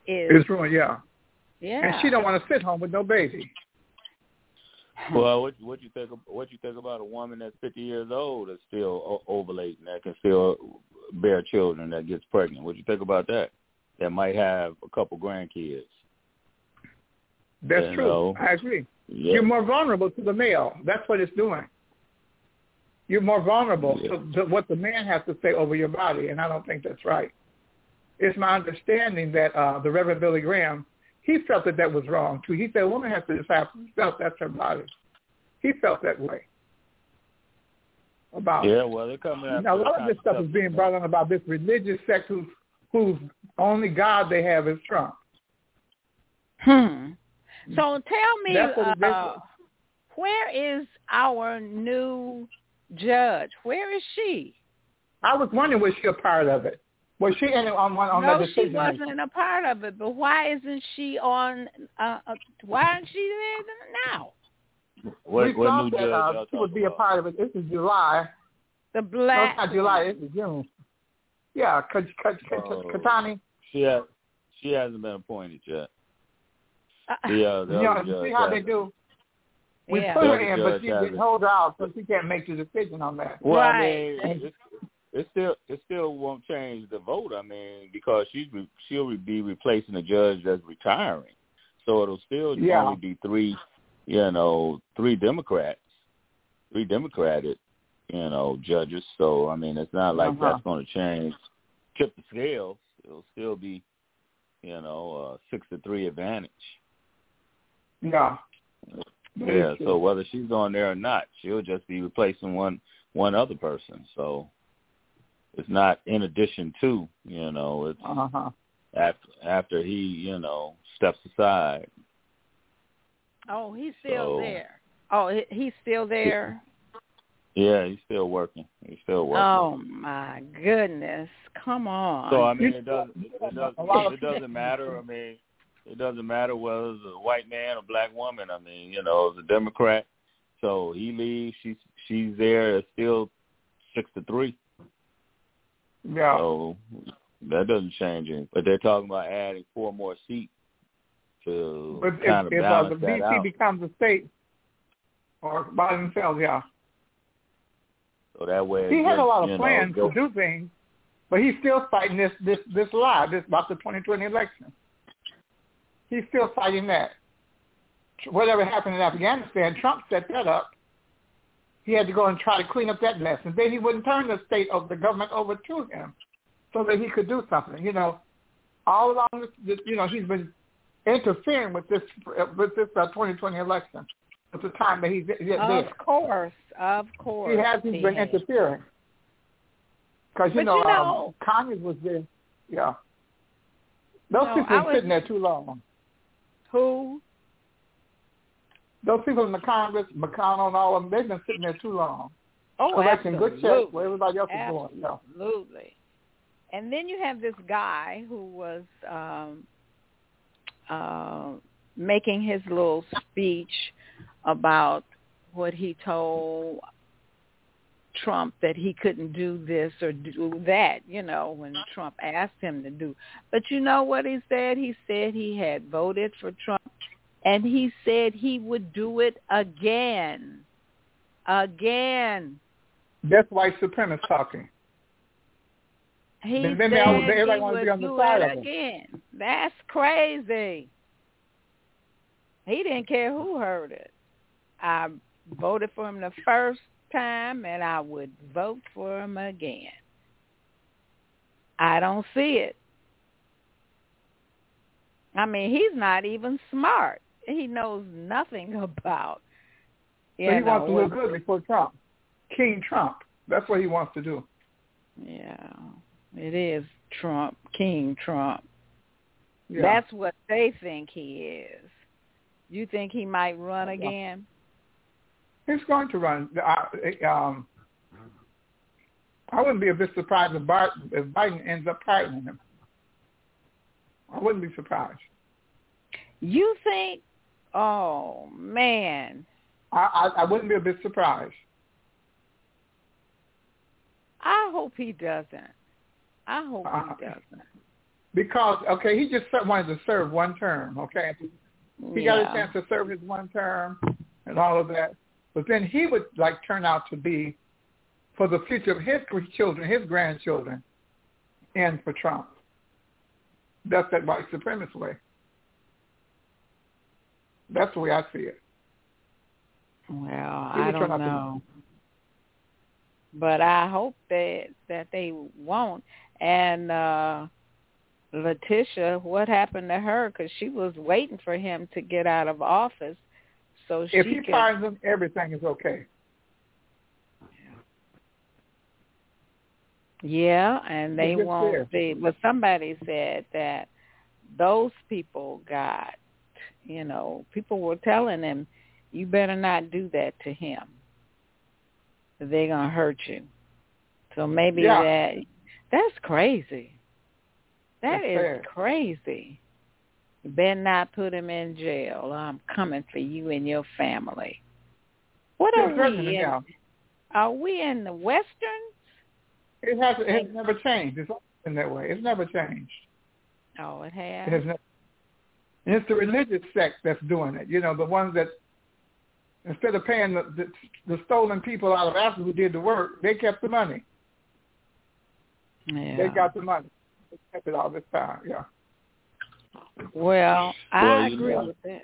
is It's ruined, yeah. Yeah. And she don't want to sit home with no baby. Well, what what you think? What you think about a woman that's fifty years old that's still ovulating that can still bear children that gets pregnant? What you think about that? That might have a couple grandkids. That's You true. know. I agree. Yeah. You're more vulnerable to the male. That's what it's doing. You're more vulnerable Yeah. to, to what the man has to say over your body, and I don't think that's right. It's my understanding that uh, the Reverend Billy Graham, he felt that that was wrong too. He said a woman has to just have felt that's her body. He felt that way about Yeah, well, they're coming You after know, a lot of this stuff is being brought on about this religious sect whose whose only God they have is Trump. Hmm. So tell me, That's what it uh, where is our new judge? Where is she? I was wondering was she a part of it? Was she in it on one on no, the she decision? making? wasn't a part of it. But why isn't she on? Uh, uh, why aren't she there now? What, we what thought new that uh, she would talking be a part of it. This is July. The No, black. it's not July. This is June. Yeah, K- K- K- Oh. Ketanji. She has, she hasn't been appointed yet. Uh, The, uh, You know, you see how they do. We Yeah. put her in, but judge she didn't hold out, so she can't make the decision on that. Well, Right. I mean, it, still it still won't change the vote. I mean, because she's re- she'll be replacing a judge that's retiring, so it'll still Yeah. only be three, you know, three Democrats, three Democratic, you know, judges. So I mean, it's not like Uh-huh. that's going to change, tip the scales. It'll still be, you know, uh, six to three advantage. Yeah. yeah. So whether she's on there or not, she'll just be replacing one one other person. So it's not in addition to, you know, it's uh-huh. after after he, you know, steps aside. Oh, he's still So- there. Oh, he's still there. Yeah, he's still working. He's still working. Oh my goodness! Come on. So I mean, it doesn't it doesn't A lot of it doesn't matter. I mean, it doesn't matter whether it's a white man or black woman. I mean, you know, it's a Democrat. So he leaves. She's she's there. It's still six to three. Yeah. So that doesn't change anything. But they're talking about adding four more seats to But kind if, of if uh, balance the that DC out. becomes a state or by themselves, yeah. So that way, He had a lot of plans go- to do things, but he's still fighting this this this lie this about the 2020 election. He's still fighting that. Whatever happened in Afghanistan, Trump set that up. He had to go and try to clean up that mess, and then he wouldn't turn the state of the government over to him, so that he could do something. You know, all along this, you know, he's been interfering with this with this uh, 2020 election at the time that he's yet of there. course, of course. He has. He's he been has. interfering. Because you But know, you know- um, Congress was there. Yeah. Those No, people were sitting there too long. Who? Those people in the Congress, McConnell and all of them, they've been sitting there too long. Oh, collecting good absolutely. checks where everybody else is going. Yeah. Absolutely. And then you have this guy who was um, uh, making his little speech about what he told Trump that he couldn't do this or do that, you know, when Trump asked him to do. But you know what he said? He said he had voted for Trump and he said he would do it again. Again. That's white supremacists talking. He Then- said then I would- everybody he would be on do it again. That's crazy. He didn't care who heard it. I voted for him the first time, and I would vote for him again. I don't see it. I mean, he's not even smart. He knows nothing about. So he wants to look good before Trump. King Trump. That's what he wants to do. Yeah, it is Trump, King Trump. Yeah. That's what they think he is. You think he might run again? He's going to run. I, um, I wouldn't be a bit surprised if Biden, if Biden ends up pardoning him. I wouldn't be surprised. You think? Oh man, I, I, I wouldn't be a bit surprised. I hope he doesn't. I hope Uh, he doesn't. Because okay, he just wanted to serve one term. Okay, he got a chance to serve his one term and all of that. But then he would like turn out to be for the future of his children, his grandchildren, and for Trump. That's that white supremacist way. That's the way I see it. Well, I don't to- know, but I hope that that they won't. And uh Letitia, what happened to her? Because she was waiting for him to get out of office, so she. If he could. fires him, everything is okay. Yeah, and they won't there. be. But somebody said that those people got, you know, people were telling him, you better not do that to him. They're gonna hurt you. So maybe Yeah. that that's crazy. That That's is fair. crazy. You better not put him in jail. I'm coming for you and your family. What are we in? Are we in the Western? It has it has never changed. It's always been that way. It's never changed. Oh, it It has. has never. And it's the religious sect that's doing it. You know, the ones that instead of paying the, the, the stolen people out of Africa who did the work, they kept the money. Yeah. They got the money. They kept it all this time. Yeah. Well, I Well, agree know- with that.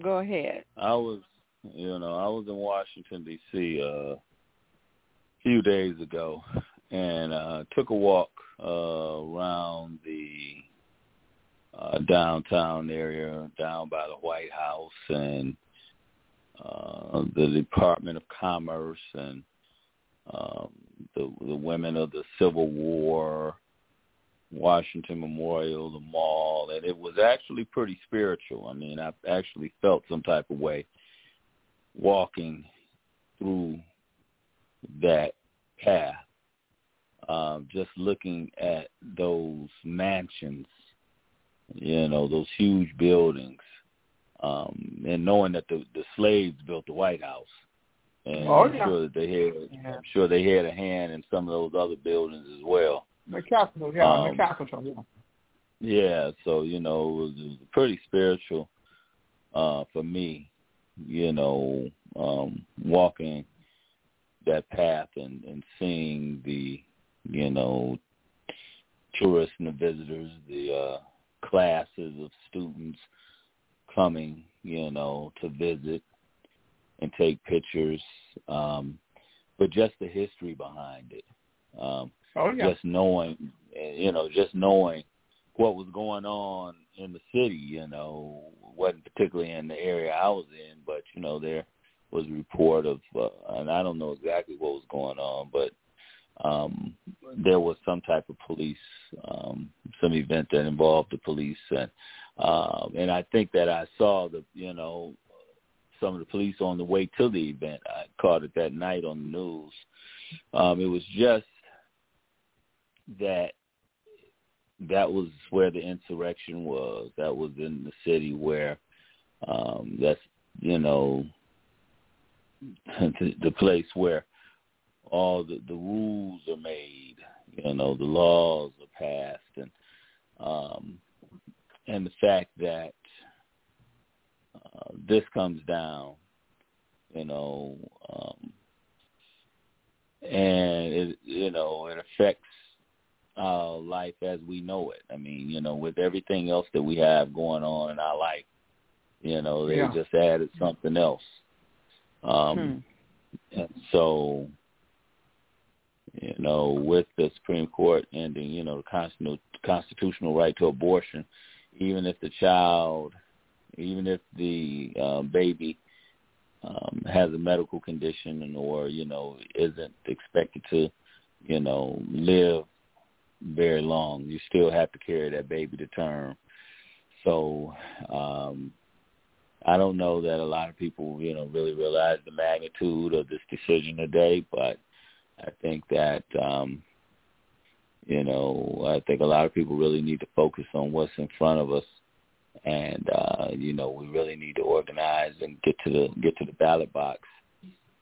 Go ahead. I was, you know, I was in Washington D.C. uh, a few days ago, and uh, took a walk uh, around the uh, downtown area, down by the White House, and uh, the Department of Commerce and um, the the women of the Civil War, Washington Memorial, the mall, and it was actually pretty spiritual. I mean, I actually felt some type of way walking through that path, um, just looking at those mansions, you know, those huge buildings, um, and knowing that the, the slaves built the White House. And Oh, I'm yeah. sure that they had, I'm sure they had a hand in some of those other buildings as well. The Capitol, yeah, Um, the Capitol, yeah. Yeah, so you know, it was, it was pretty spiritual uh for me, you know, um walking that path and and seeing the, you know, tourists and the visitors, the uh classes of students coming, you know, to visit and take pictures um but just the history behind it. Um Oh, yeah. just knowing you know, just knowing what was going on in the city, you know, wasn't particularly in the area I was in, but you know, there was a report of, uh, and I don't know exactly what was going on, but um there was some type of police, um, some event that involved the police, and um, and I think that I saw the, you know, some of the police on the way to the event. I caught it that night on the news. Um, it was just that that was where the insurrection was. That was in the city where um that's you know the, the place where all the the rules are made, you know, the laws are passed and um and the fact that uh, this comes down, you know, um and it you know, it affects uh life as we know it. I mean, you know, with everything else that we have going on in our life, you know, they Yeah. just added something else. Um and so you know, with the Supreme Court ending, you know, the constitutional constitutional right to abortion, even if the child even if the um baby um has a medical condition or, you know, isn't expected to, you know, live very long. You still have to carry that baby to term. So um I don't know that a lot of people, you know, really realize the magnitude of this decision today, but I think that um you know, I think a lot of people really need to focus on what's in front of us and uh, you know, we really need to organize and get to the get to the ballot box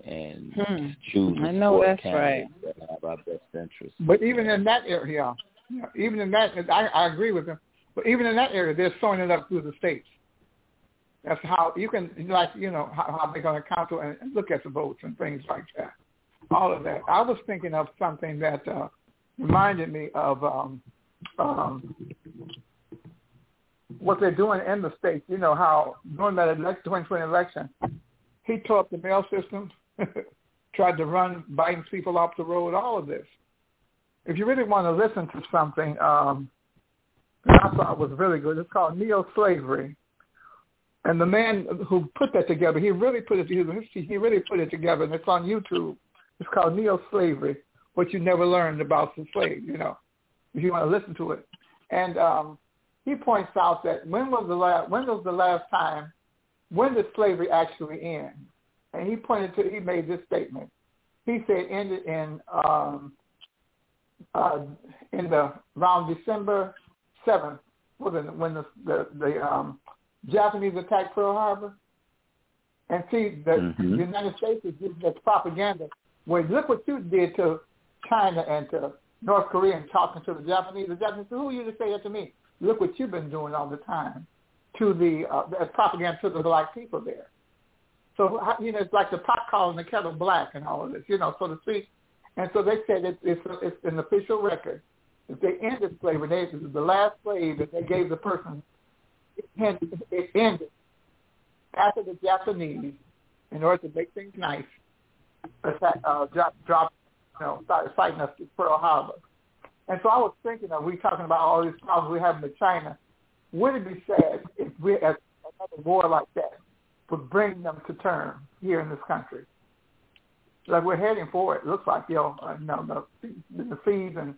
and Hmm. choose I know that's candidates that have our best interests. But even in that area, yeah, even in that, I, I agree with him. But even in that area, they're throwing it up through the states. That's how you can, like, you know, how, how they're going to count and and look at the votes and things like that. All of that. I was thinking of something that uh, reminded me of um, um, what they're doing in the states. You know how during that elect 2020 election, he tore up the mail system, tried to run Biden's people off the road. All of this. If you really want to listen to something, um, that I thought was really good. It's called neo-slavery. And the man who put that together, he really put it. He really put it together, and it's on YouTube. It's called neo-slavery, what you never learned about the slave. You know, if you want to listen to it. And um, he points out that when was the last when was the last time when did slavery actually end? And he pointed to he made this statement. He said ended in um, uh, in the around December seventh, was it when the the, the um, Japanese attacked Pearl Harbor? And see, the, Mhm. the United States is using that propaganda. Well, look what you did to China and to North Korea and talking to the Japanese. The Japanese, who are you to say that to me? Look what you've been doing all the time to the uh, propaganda to the black people there. So you know, it's like the pot calling the kettle black and all of this, you know, so to speak. And so they said it, it's it's an official record. If they ended slavery, they, the last slave that they gave the person. It ended, it ended after the Japanese, in order to make things nice, uh, drop, drop, you know, started fighting us at Pearl Harbor. And so I was thinking of we talking about all these problems we have with China. Would it be sad if we had another war like that would bring them to term here in this country. Like we're heading for it. it looks like you know, uh, you know the, the fees and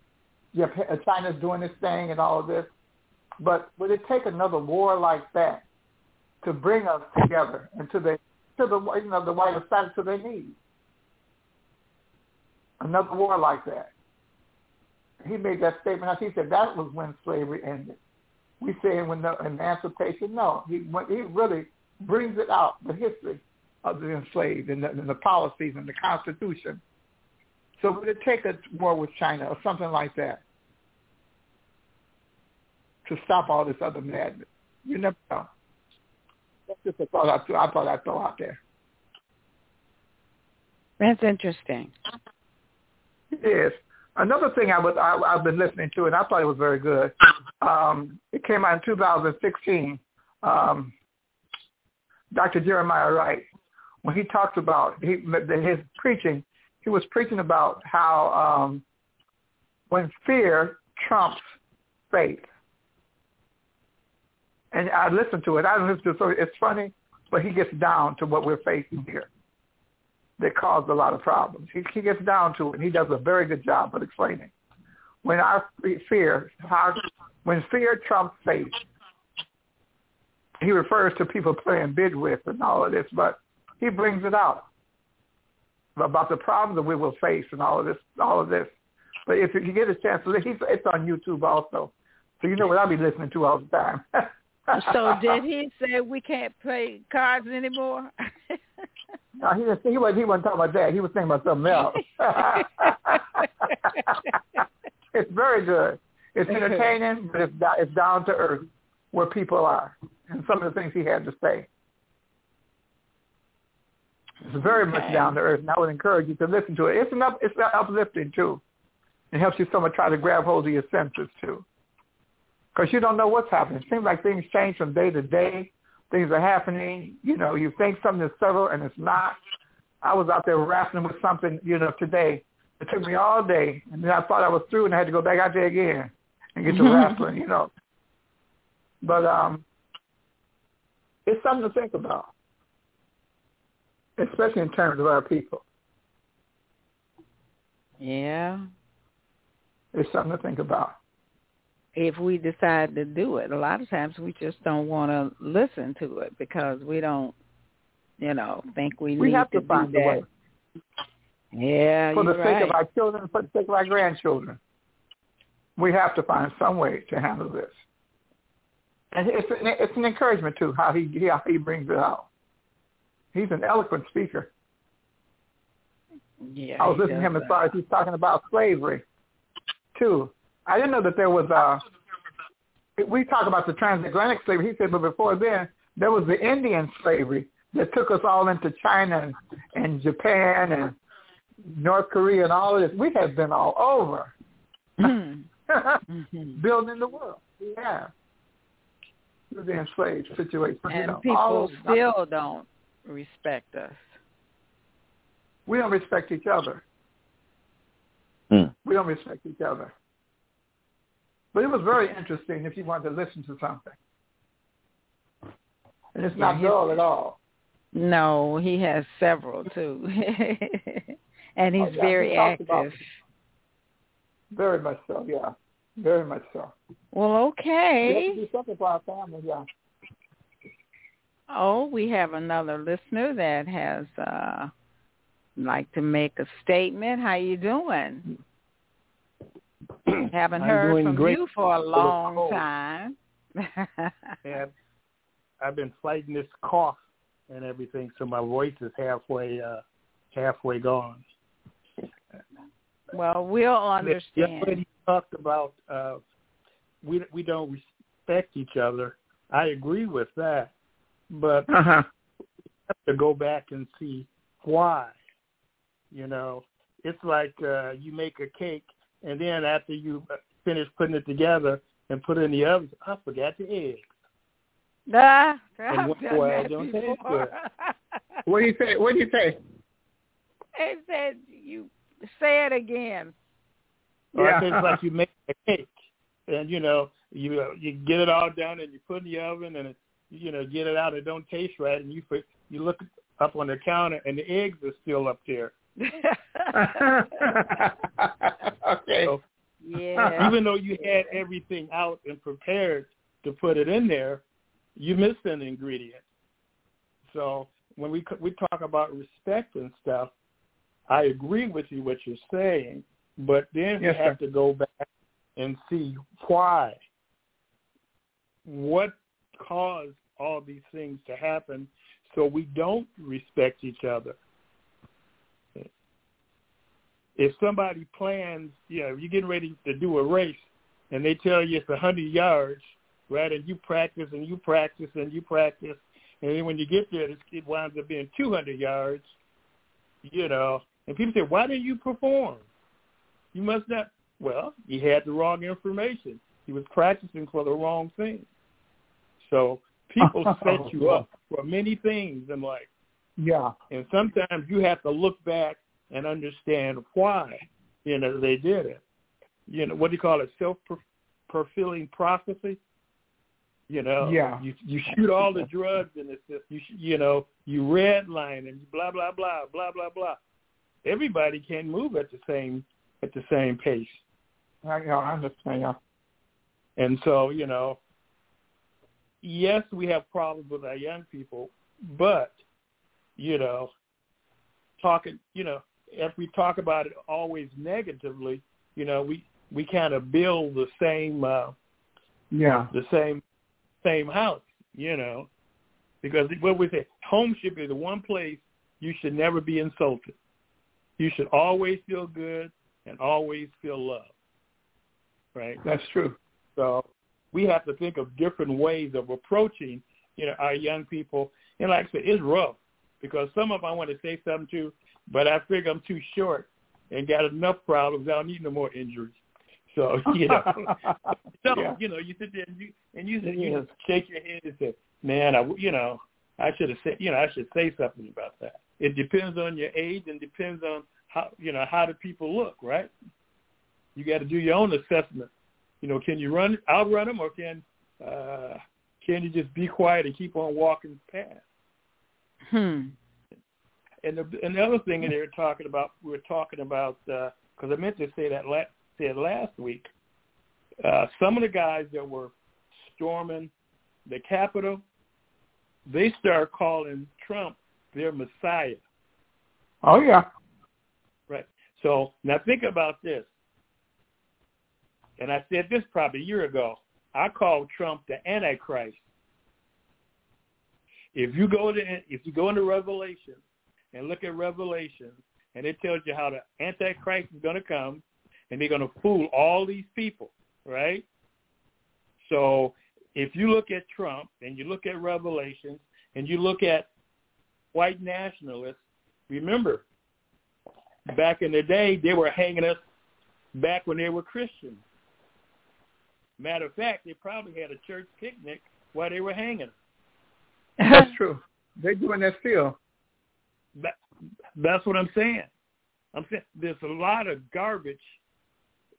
yeah, China's doing this thing and all of this. But would it take another war like that to bring us together and to the to the you know the white side to their knees? Another war like that. He made that statement. He said that was when slavery ended. We say when the emancipation. No, he he really brings it out the history of the enslaved and the, and the policies and the Constitution. So would it take a war with China or something like that to stop all this other madness? You never know. That's just a thought I, I thought I'd throw out there. That's interesting. Yes. Another thing I was I, I've been listening to, and I thought it was very good. Um, it came out in 2016. Um, Dr. Jeremiah Wright, when he talked about he, his preaching, he was preaching about how um, when fear trumps faith. And I listened to it. I listened to it. So it's funny, but he gets down to what we're facing here that caused a lot of problems. He, he gets down to it, and he does a very good job of explaining. When our fear, how, when fear trumps faith, he refers to people playing bid whist and all of this, but he brings it out about the problems that we will face and all of this, all of this. But if you get a chance to listen, it's on YouTube also. So you know what I'll be listening to all the time. so did he say we can't play cards anymore? no, he didn't. He wasn't. He wasn't talking about that. He was thinking about something else. it's very good. It's entertaining, but it's it's down to earth where people are and some of the things he had to say. It's very okay. much down to earth, and I would encourage you to listen to it. It's enough. It's uplifting too. It helps you somewhat try to grab hold of your senses too, because you don't know what's happening. It seems like things change from day to day. Things are happening. You know, you think something is settled, and it's not. I was out there wrestling with something, you know, today. It took me all day, and then I thought I was through, and I had to go back out there again and get to wrestling, you know. But um, it's something to think about, especially in terms of our people. Yeah. It's something to think about. If we decide to do it, a lot of times we just don't want to listen to it because we don't, you know, think we, we need have to, to find do that. a way. Yeah, for the sake right. of our children, for the sake of our grandchildren, we have to find some way to handle this. And it's an, it's an encouragement too how he how he brings it out. He's an eloquent speaker. Yeah, I was listening to him as far as he's talking about slavery too. I didn't know that there was uh we talk about the transatlantic slavery. He said, but before then there was the Indian slavery that took us all into China and, and Japan and North Korea and all of this. We have been all over mm-hmm. building the world. Yeah the enslaved situation. And you know, people still don't respect us. We don't respect each other. Mm. We don't respect each other. But it was very interesting if you wanted to listen to something. And it's not yeah, dull at all. No, he has several too. and he's oh, yeah, very he active. Very much so, yeah. Very much so. Well, okay. We have to do something for our family, yeah. Oh, we have another listener that has uh like to make a statement. How you doing? Haven't I'm heard from great. you for a long time. and I've been fighting this cough and everything, so my voice is halfway uh halfway gone. well, we'll The understand. lady talked about uh we we don't respect each other. I agree with that, but Uh-huh. we have to go back and see why. You know, it's like uh you make a cake and then after you finish putting it together and put it in the oven, I forgot the eggs. Ah, And I've what- done why that don't taste before. What do you say? What do you say? They said you say it again. Or Yeah. I think it's like you make a cake, and you know you uh, you get it all done and you put it in the oven and it you know, get it out. And it don't taste right, and you you look up on the counter, and the eggs are still up there. okay. So, Yeah. even though you had everything out and prepared to put it in there, you missed an ingredient. So when we we talk about respect and stuff, I agree with you what you're saying, but then Yes, we have sir. to go back and see why. What caused all these things to happen so we don't respect each other? If somebody plans, you know, you're getting ready to do a race and they tell you it's a 100 yards, right, and you practice and you practice and you practice, and then when you get there, it winds up being 200 yards, you know, and people say, why didn't you perform? You must not. Well, he had the wrong information. He was practicing for the wrong thing. So people set you up for many things in life. Yeah. And sometimes you have to look back and understand why, you know, they did it. You know, what do you call it? Self-fulfilling prophecy? You know, Yeah. you you shoot all the drugs in the system. You you know, you redline and blah blah blah blah blah blah. Everybody can't move at the same at the same pace. I, I understand. Yeah. And so, you know, yes, we have problems with our young people, but, you know, talking, you know, if we talk about it always negatively, you know, we we kind of build the same uh Yeah. the same same house, you know, because what we say, home should be the one place you should never be insulted. You should always feel good and always feel love, right? That's true. So we have to think of different ways of approaching, you know, our young people. And like I said, it's rough because some of them I want to say something to, but I figure I'm too short and got enough problems. I don't need no more injuries. So you know, so Yeah. you know, you sit there and you and you, you is. shake your head and say, "Man, I you know, I should have said, you know, I should say something about that." It depends on your age and depends on how you know how do people look, right? You got to do your own assessment. You know, can you run outrun them or can uh, can you just be quiet and keep on walking past? Hmm. And the and the other thing that they were talking about, we were talking about because I meant to say that la- said last week. Uh, some of the guys that were storming the Capitol, they start calling Trump their Messiah. Oh yeah. Right. So now think about this. And I said this probably a year ago. I called Trump the Antichrist. If you go to if you go into Revelation and look at Revelation, and it tells you how the Antichrist is going to come, and they're going to fool all these people, right? So if you look at Trump and you look at Revelations and you look at white nationalists, remember back in the day they were hanging us back when they were Christians. Matter of fact, they probably had a church picnic while they were hanging. That's true. They're doing that still. That, that's what I'm saying. I'm saying there's a lot of garbage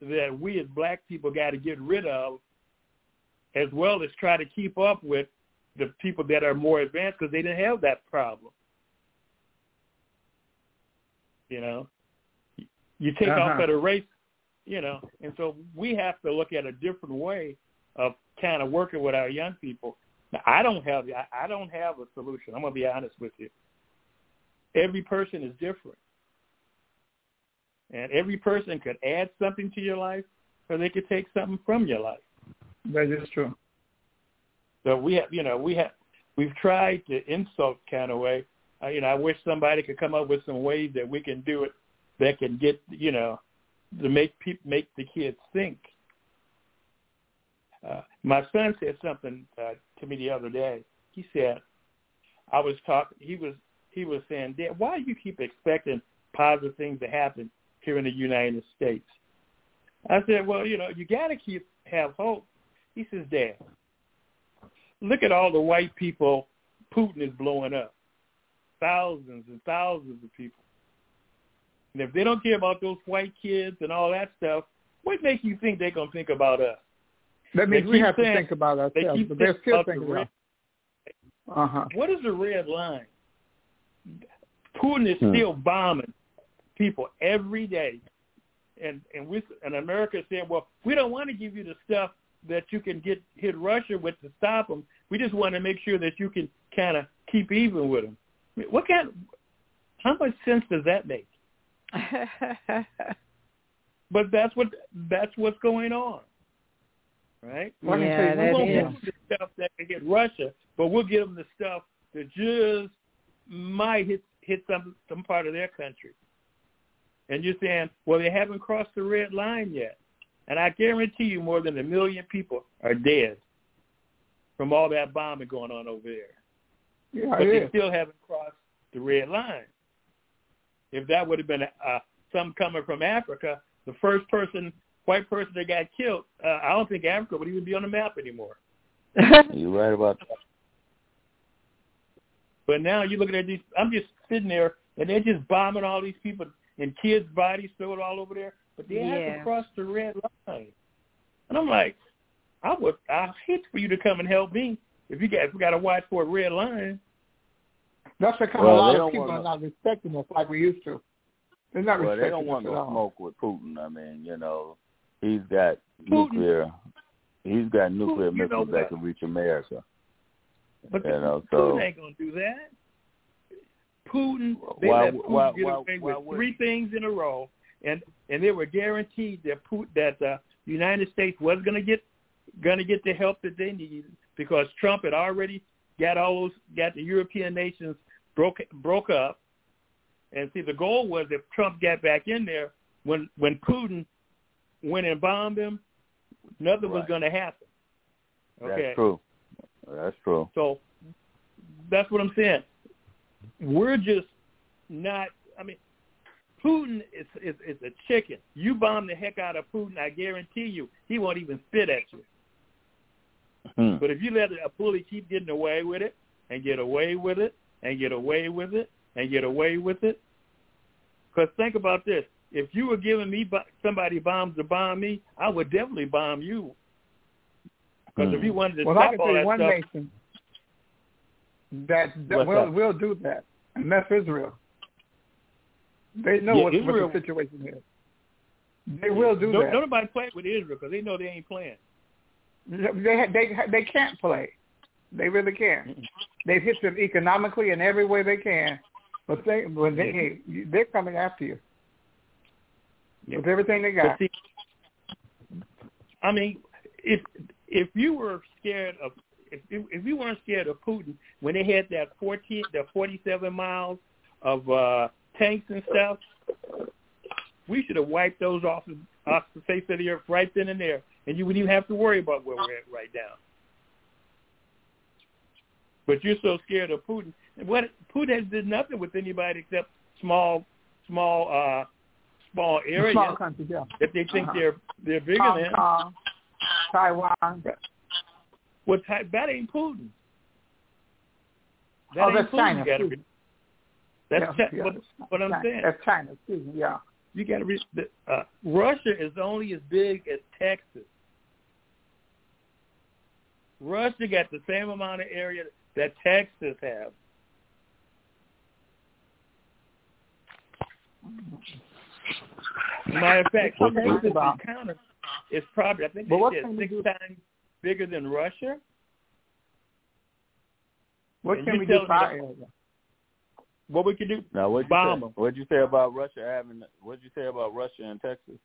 that we as black people got to get rid of, as well as try to keep up with the people that are more advanced because they didn't have that problem. You know, you take off Uh-huh. at a race, you know, and so we have to look at a different way of kind of working with our young people. Now, I don't have I, I don't have a solution. I'm gonna be honest with you. Every person is different, and every person could add something to your life, or they could take something from your life. That is true. So we have, you know, we have, we've tried to insult kind of way. Uh, you know, I wish somebody could come up with some ways that we can do it that can get, you know, to make people make the kids think. Uh, my son said something uh, to me the other day. He said, I was talking. He was he was saying, Dad, why do you keep expecting positive things to happen here in the United States? I said, Well, you know, you got to keep have hope. He says, Dad, look at all the white people Putin is blowing up. Thousands and thousands of people. And if they don't care about those white kids and all that stuff, what makes you think they're going to think about us? That means They we have saying- to think about they ourselves, keep but they're still about the thinking about Uh-huh. What is the red line? Putin is Hmm. still bombing people every day, and and we and America is saying, well, we don't want to give you the stuff that you can get hit Russia with to stop them. We just want to make sure that you can kind of keep even with them. I mean, what kind? How much sense does that make? But that's what that's what's going on, right? Yeah, tell we that won't is. give them the stuff that can hit Russia, but we'll give them the stuff that just might hit hit some some part of their country. And you're saying, well, they haven't crossed the red line yet, and I guarantee you, more than a million people are dead from all that bombing going on over there. Yeah, but they is. still haven't crossed the red line. If that would have been uh, some coming from Africa, the first person, white person that got killed, uh, I don't think Africa would even be on the map anymore. You're right about that. But now you're looking at these. I'm just sitting there, and they're just bombing all these people and kids' bodies thrown all over there. But they Yeah. haven't crossed the red line. And I'm like, I would, I hate for you to come and help me if you got, if we got to watch for a red line. That's because Well, a lot of people wanna- are not respecting us like we used to. They're not Well, respecting they don't want us at no all. smoke with Putin. I mean, you know, he's got Putin- nuclear. He's got nuclear Putin, you know missiles that can reach America. But You know, so Putin ain't gonna do that. Putin, they Why- let Putin why- get away why with three things in a row, and and they were guaranteed that Putin, that uh, the United States was gonna get gonna get the help that they needed because Trump had already got all those got the European nations broke broke up, and see the goal was if Trump got back in there when when Putin went and bombed him, nothing was gonna happen. Okay. that's true. That's true. So that's what I'm saying. We're just not. I mean, Putin is is, is a chicken. You bomb the heck out of Putin, I guarantee you, he won't even spit at you. Hmm. But if you let a bully keep getting away with it and get away with it and get away with it and get away with it, because think about this: if you were giving me bo- somebody bombs to bomb me, I would definitely bomb you. Because if Hmm. you wanted to Well, I can all that one stuff, nation that, that will that? will do that, and that's Israel. They know Yeah, what, Israel- what the situation is. They will do no, that. Nobody play with Israel because they know they ain't playing. They they they can't play. They really can't. They've hit them economically in every way they can, but they when they they're coming after you with everything they got. see, I mean, if if you were scared of if if you weren't scared of Putin when they had that fourteen the forty seven miles of uh tanks and stuff, we should have wiped those off the, off the face of the earth right then and there, and you wouldn't even have to worry about where we're at right now. But you're so scared of Putin. And what Putin has did nothing with anybody except small, small, uh, small areas Small countries, yeah. that they think Uh-huh. they're they're bigger Hong than. Kong, Taiwan. Well, that ain't Putin. That oh, ain't that's Putin. China. Gotta re- that's Yeah, Chi- yeah, what, what I'm China. saying. That's China. Me. Yeah. You got to read. Uh, Russia is only as big as Texas. Russia got the same amount of area that Texas has. Matter of fact, that Texas about? counter is probably I think But they said six do- times bigger than Russia. What And can we do telling for our area? What we can do? Now, what'd you Bomb say? 'em. What'd you say about Russia having? What'd you say about Russia and Texas?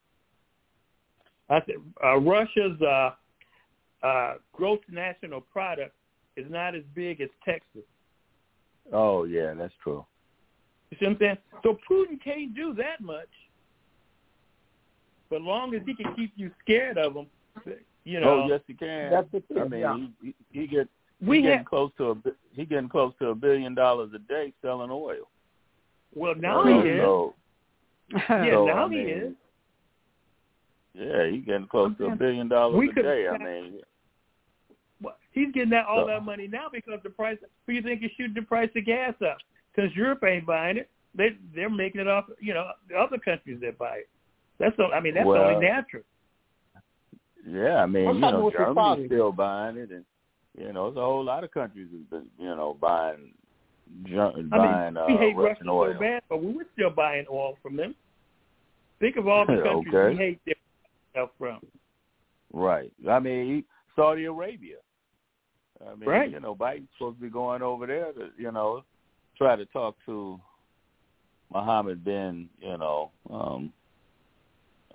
I said uh, Russia's uh, uh, gross national product is not as big as Texas. Oh yeah, that's true. You see what I'm saying? So Putin can't do that much. But long as he can keep you scared of him, you oh, know. oh yes, he can. That's the thing. I mean, yeah. he, he, he get We he getting have- close to a he getting close to a billion dollars a day selling oil. Well, now So- he is. so- yeah, so, now I he mean, is. Yeah, he getting close to a billion dollars We a could- day. I mean, Well, he's getting that all So- that money now because the price. Who you think is shooting the price of gas up? Because Europe ain't buying it. They they're making it off. You know, the other countries that buy it. That's all. I mean, that's Well, only natural. yeah, I mean, What's you know, Germany's still buying it, and You know, there's a whole lot of countries that been, you know buying buying I mean, we uh, hate Russian Russia oil. so bad, but we were still buying oil from them. Think of all the countries Okay. we hate their stuff from. Right. I mean, Saudi Arabia. I mean, Right. you know, Biden's supposed to be going over there to, you know, try to talk to Mohammed bin, you know, um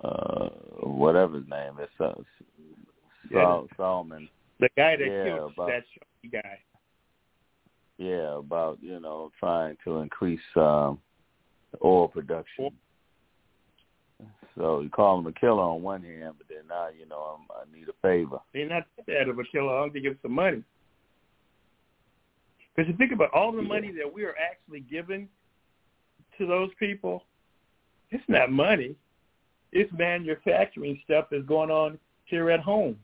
uh whatever his name is, uh, Sal- Salman. The guy that Yeah, killed about- that guy. Yeah, about, you know, trying to increase um oil production. So you call him a killer on one hand, but then now, you know, I'm, I need a favor. They're not that of a killer. I don't think it's some money. Because you think about all the money that we are actually giving to those people, it's not money. It's manufacturing stuff that's going on here at home.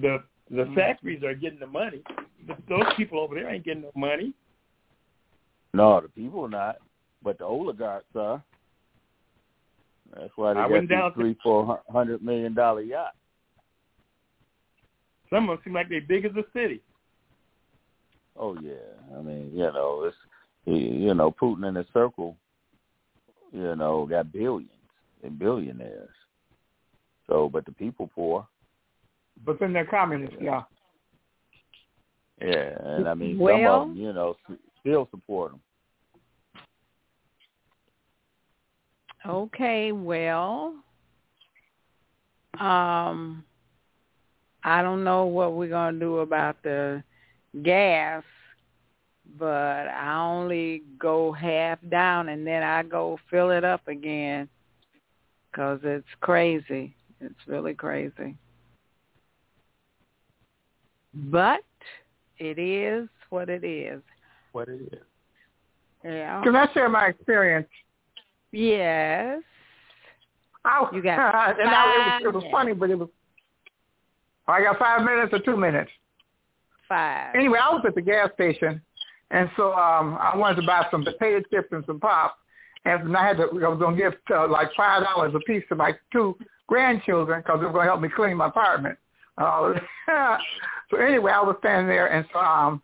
The the mm-hmm. factories are getting the money, but those people over there ain't getting no money. No, the people are not, but the oligarchs are. That's why they I got these down three, four hundred million dollar yachts. Some of them seem like they're big as a city. Oh yeah, I mean, you know, it's you know, Putin and his circle, you know, got billions and billionaires. So, but the people poor. But then they're communists, yeah. Yeah, and I mean, some of them, you know, still support them. Okay, well, um, I don't know what we're gonna do about the gas, but I only go half down and then I go fill it up again because it's crazy. It's really crazy. But it is what it is. What it is. Yeah. Can I share my experience? Yes. I, You got and I, it was, it was funny, but it was. I got five minutes or two minutes. Five. Anyway, I was at the gas station, and so um I wanted to buy some potato chips and some pop, and I had to. I was going to give uh, like five dollars a piece to my two grandchildren because they were going to help me clean my apartment. Uh, so anyway, I was standing there, and so um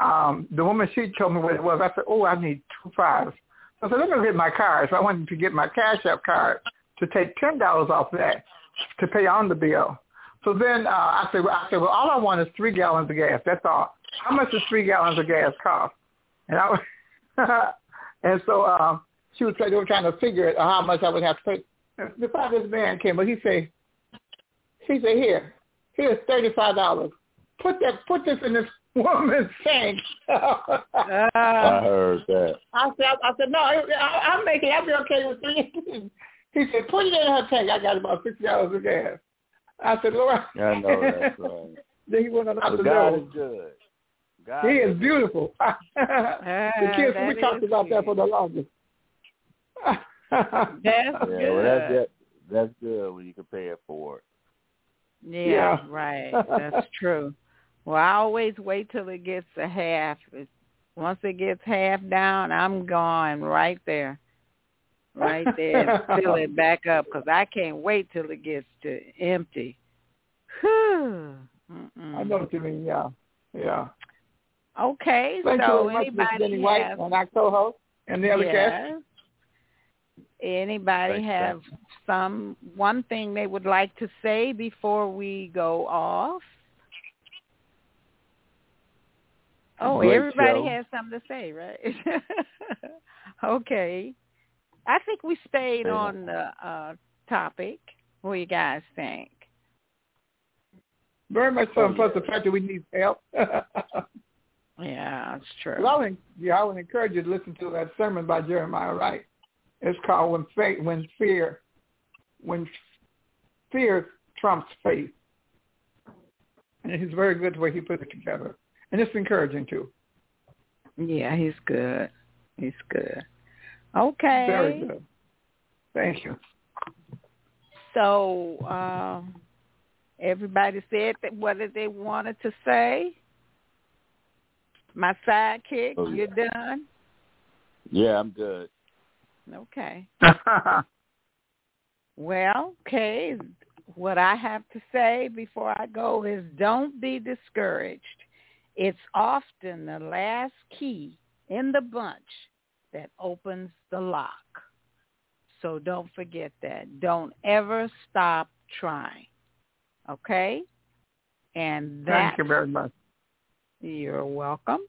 um the woman she told me what it was. I said, "Oh, I need two fives." So I said, "Let me get my card." So I wanted to get my Cash App card to take ten dollars off that to pay on the bill. So then uh, I said, I said, well, all I want is three gallons of gas. That's all. How much does three gallons of gas cost? And I was, and so um, she was they were trying to figure it, how much I would have to pay. And before this man came, but he said, he said, here, here's thirty five dollars. Put that, put this in this woman's tank. I heard that. I said, I said, no, I, I- I'll make it. I'll be okay with three. He said, put it in her tank. I got about six gallons of gas. I said, Lord. I know that's right. then he went on out But the God is good. God He is beautiful. the ah, kids, we talked about that for the longest. That's Yeah, good. well, that's that, that's good when you can pay it forward. Yeah, Yeah. right. That's true. Well, I always wait till it gets to half. It, once it gets half down, I'm gone right there, right there, and fill it back up because I can't wait till it gets to empty. Whew. Mm-mm. I know what you mean. Yeah, yeah. Okay, Thank you so very much, Miss anybody Jenny White, have and our co-host, and the other guest. Yes. Anybody Thanks, have some one thing they would like to say before we go off? Oh, Great everybody show. has something to say, right? okay. I think we stayed Yeah. on the uh topic. What do you guys think? Very much so. Oh, and plus the fact that we need help. Yeah, it's Well, true. I would, yeah, I would encourage you to listen to that sermon by Jeremiah Wright. It's called "When Faith, When Fear, When Fear Trumps Faith," and he's very good the way he put it together, and it's encouraging too. Yeah, he's good. He's good. Okay. Very good. Thank you. So um, everybody said that what they wanted to say. My sidekick, Oh, you're done. Yeah, I'm good. Okay. Well, okay. what I have to say before I go is don't be discouraged. It's often the last key in the bunch that opens the lock. So don't forget that. Don't ever stop trying. Okay? And Thank you very much. You're welcome.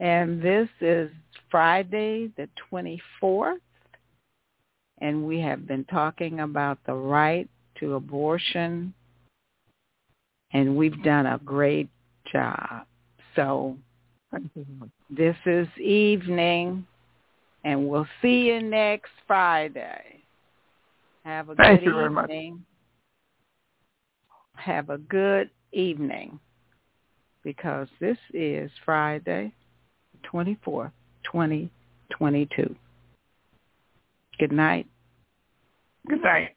And this is Friday the 24th. And we have been talking about the right to abortion. And we've done a great job. So this is evening. And we'll see you next Friday. Have a Thank good you very much. evening. Have a good evening because this is Friday, 24th, 2022. Good night. Good night.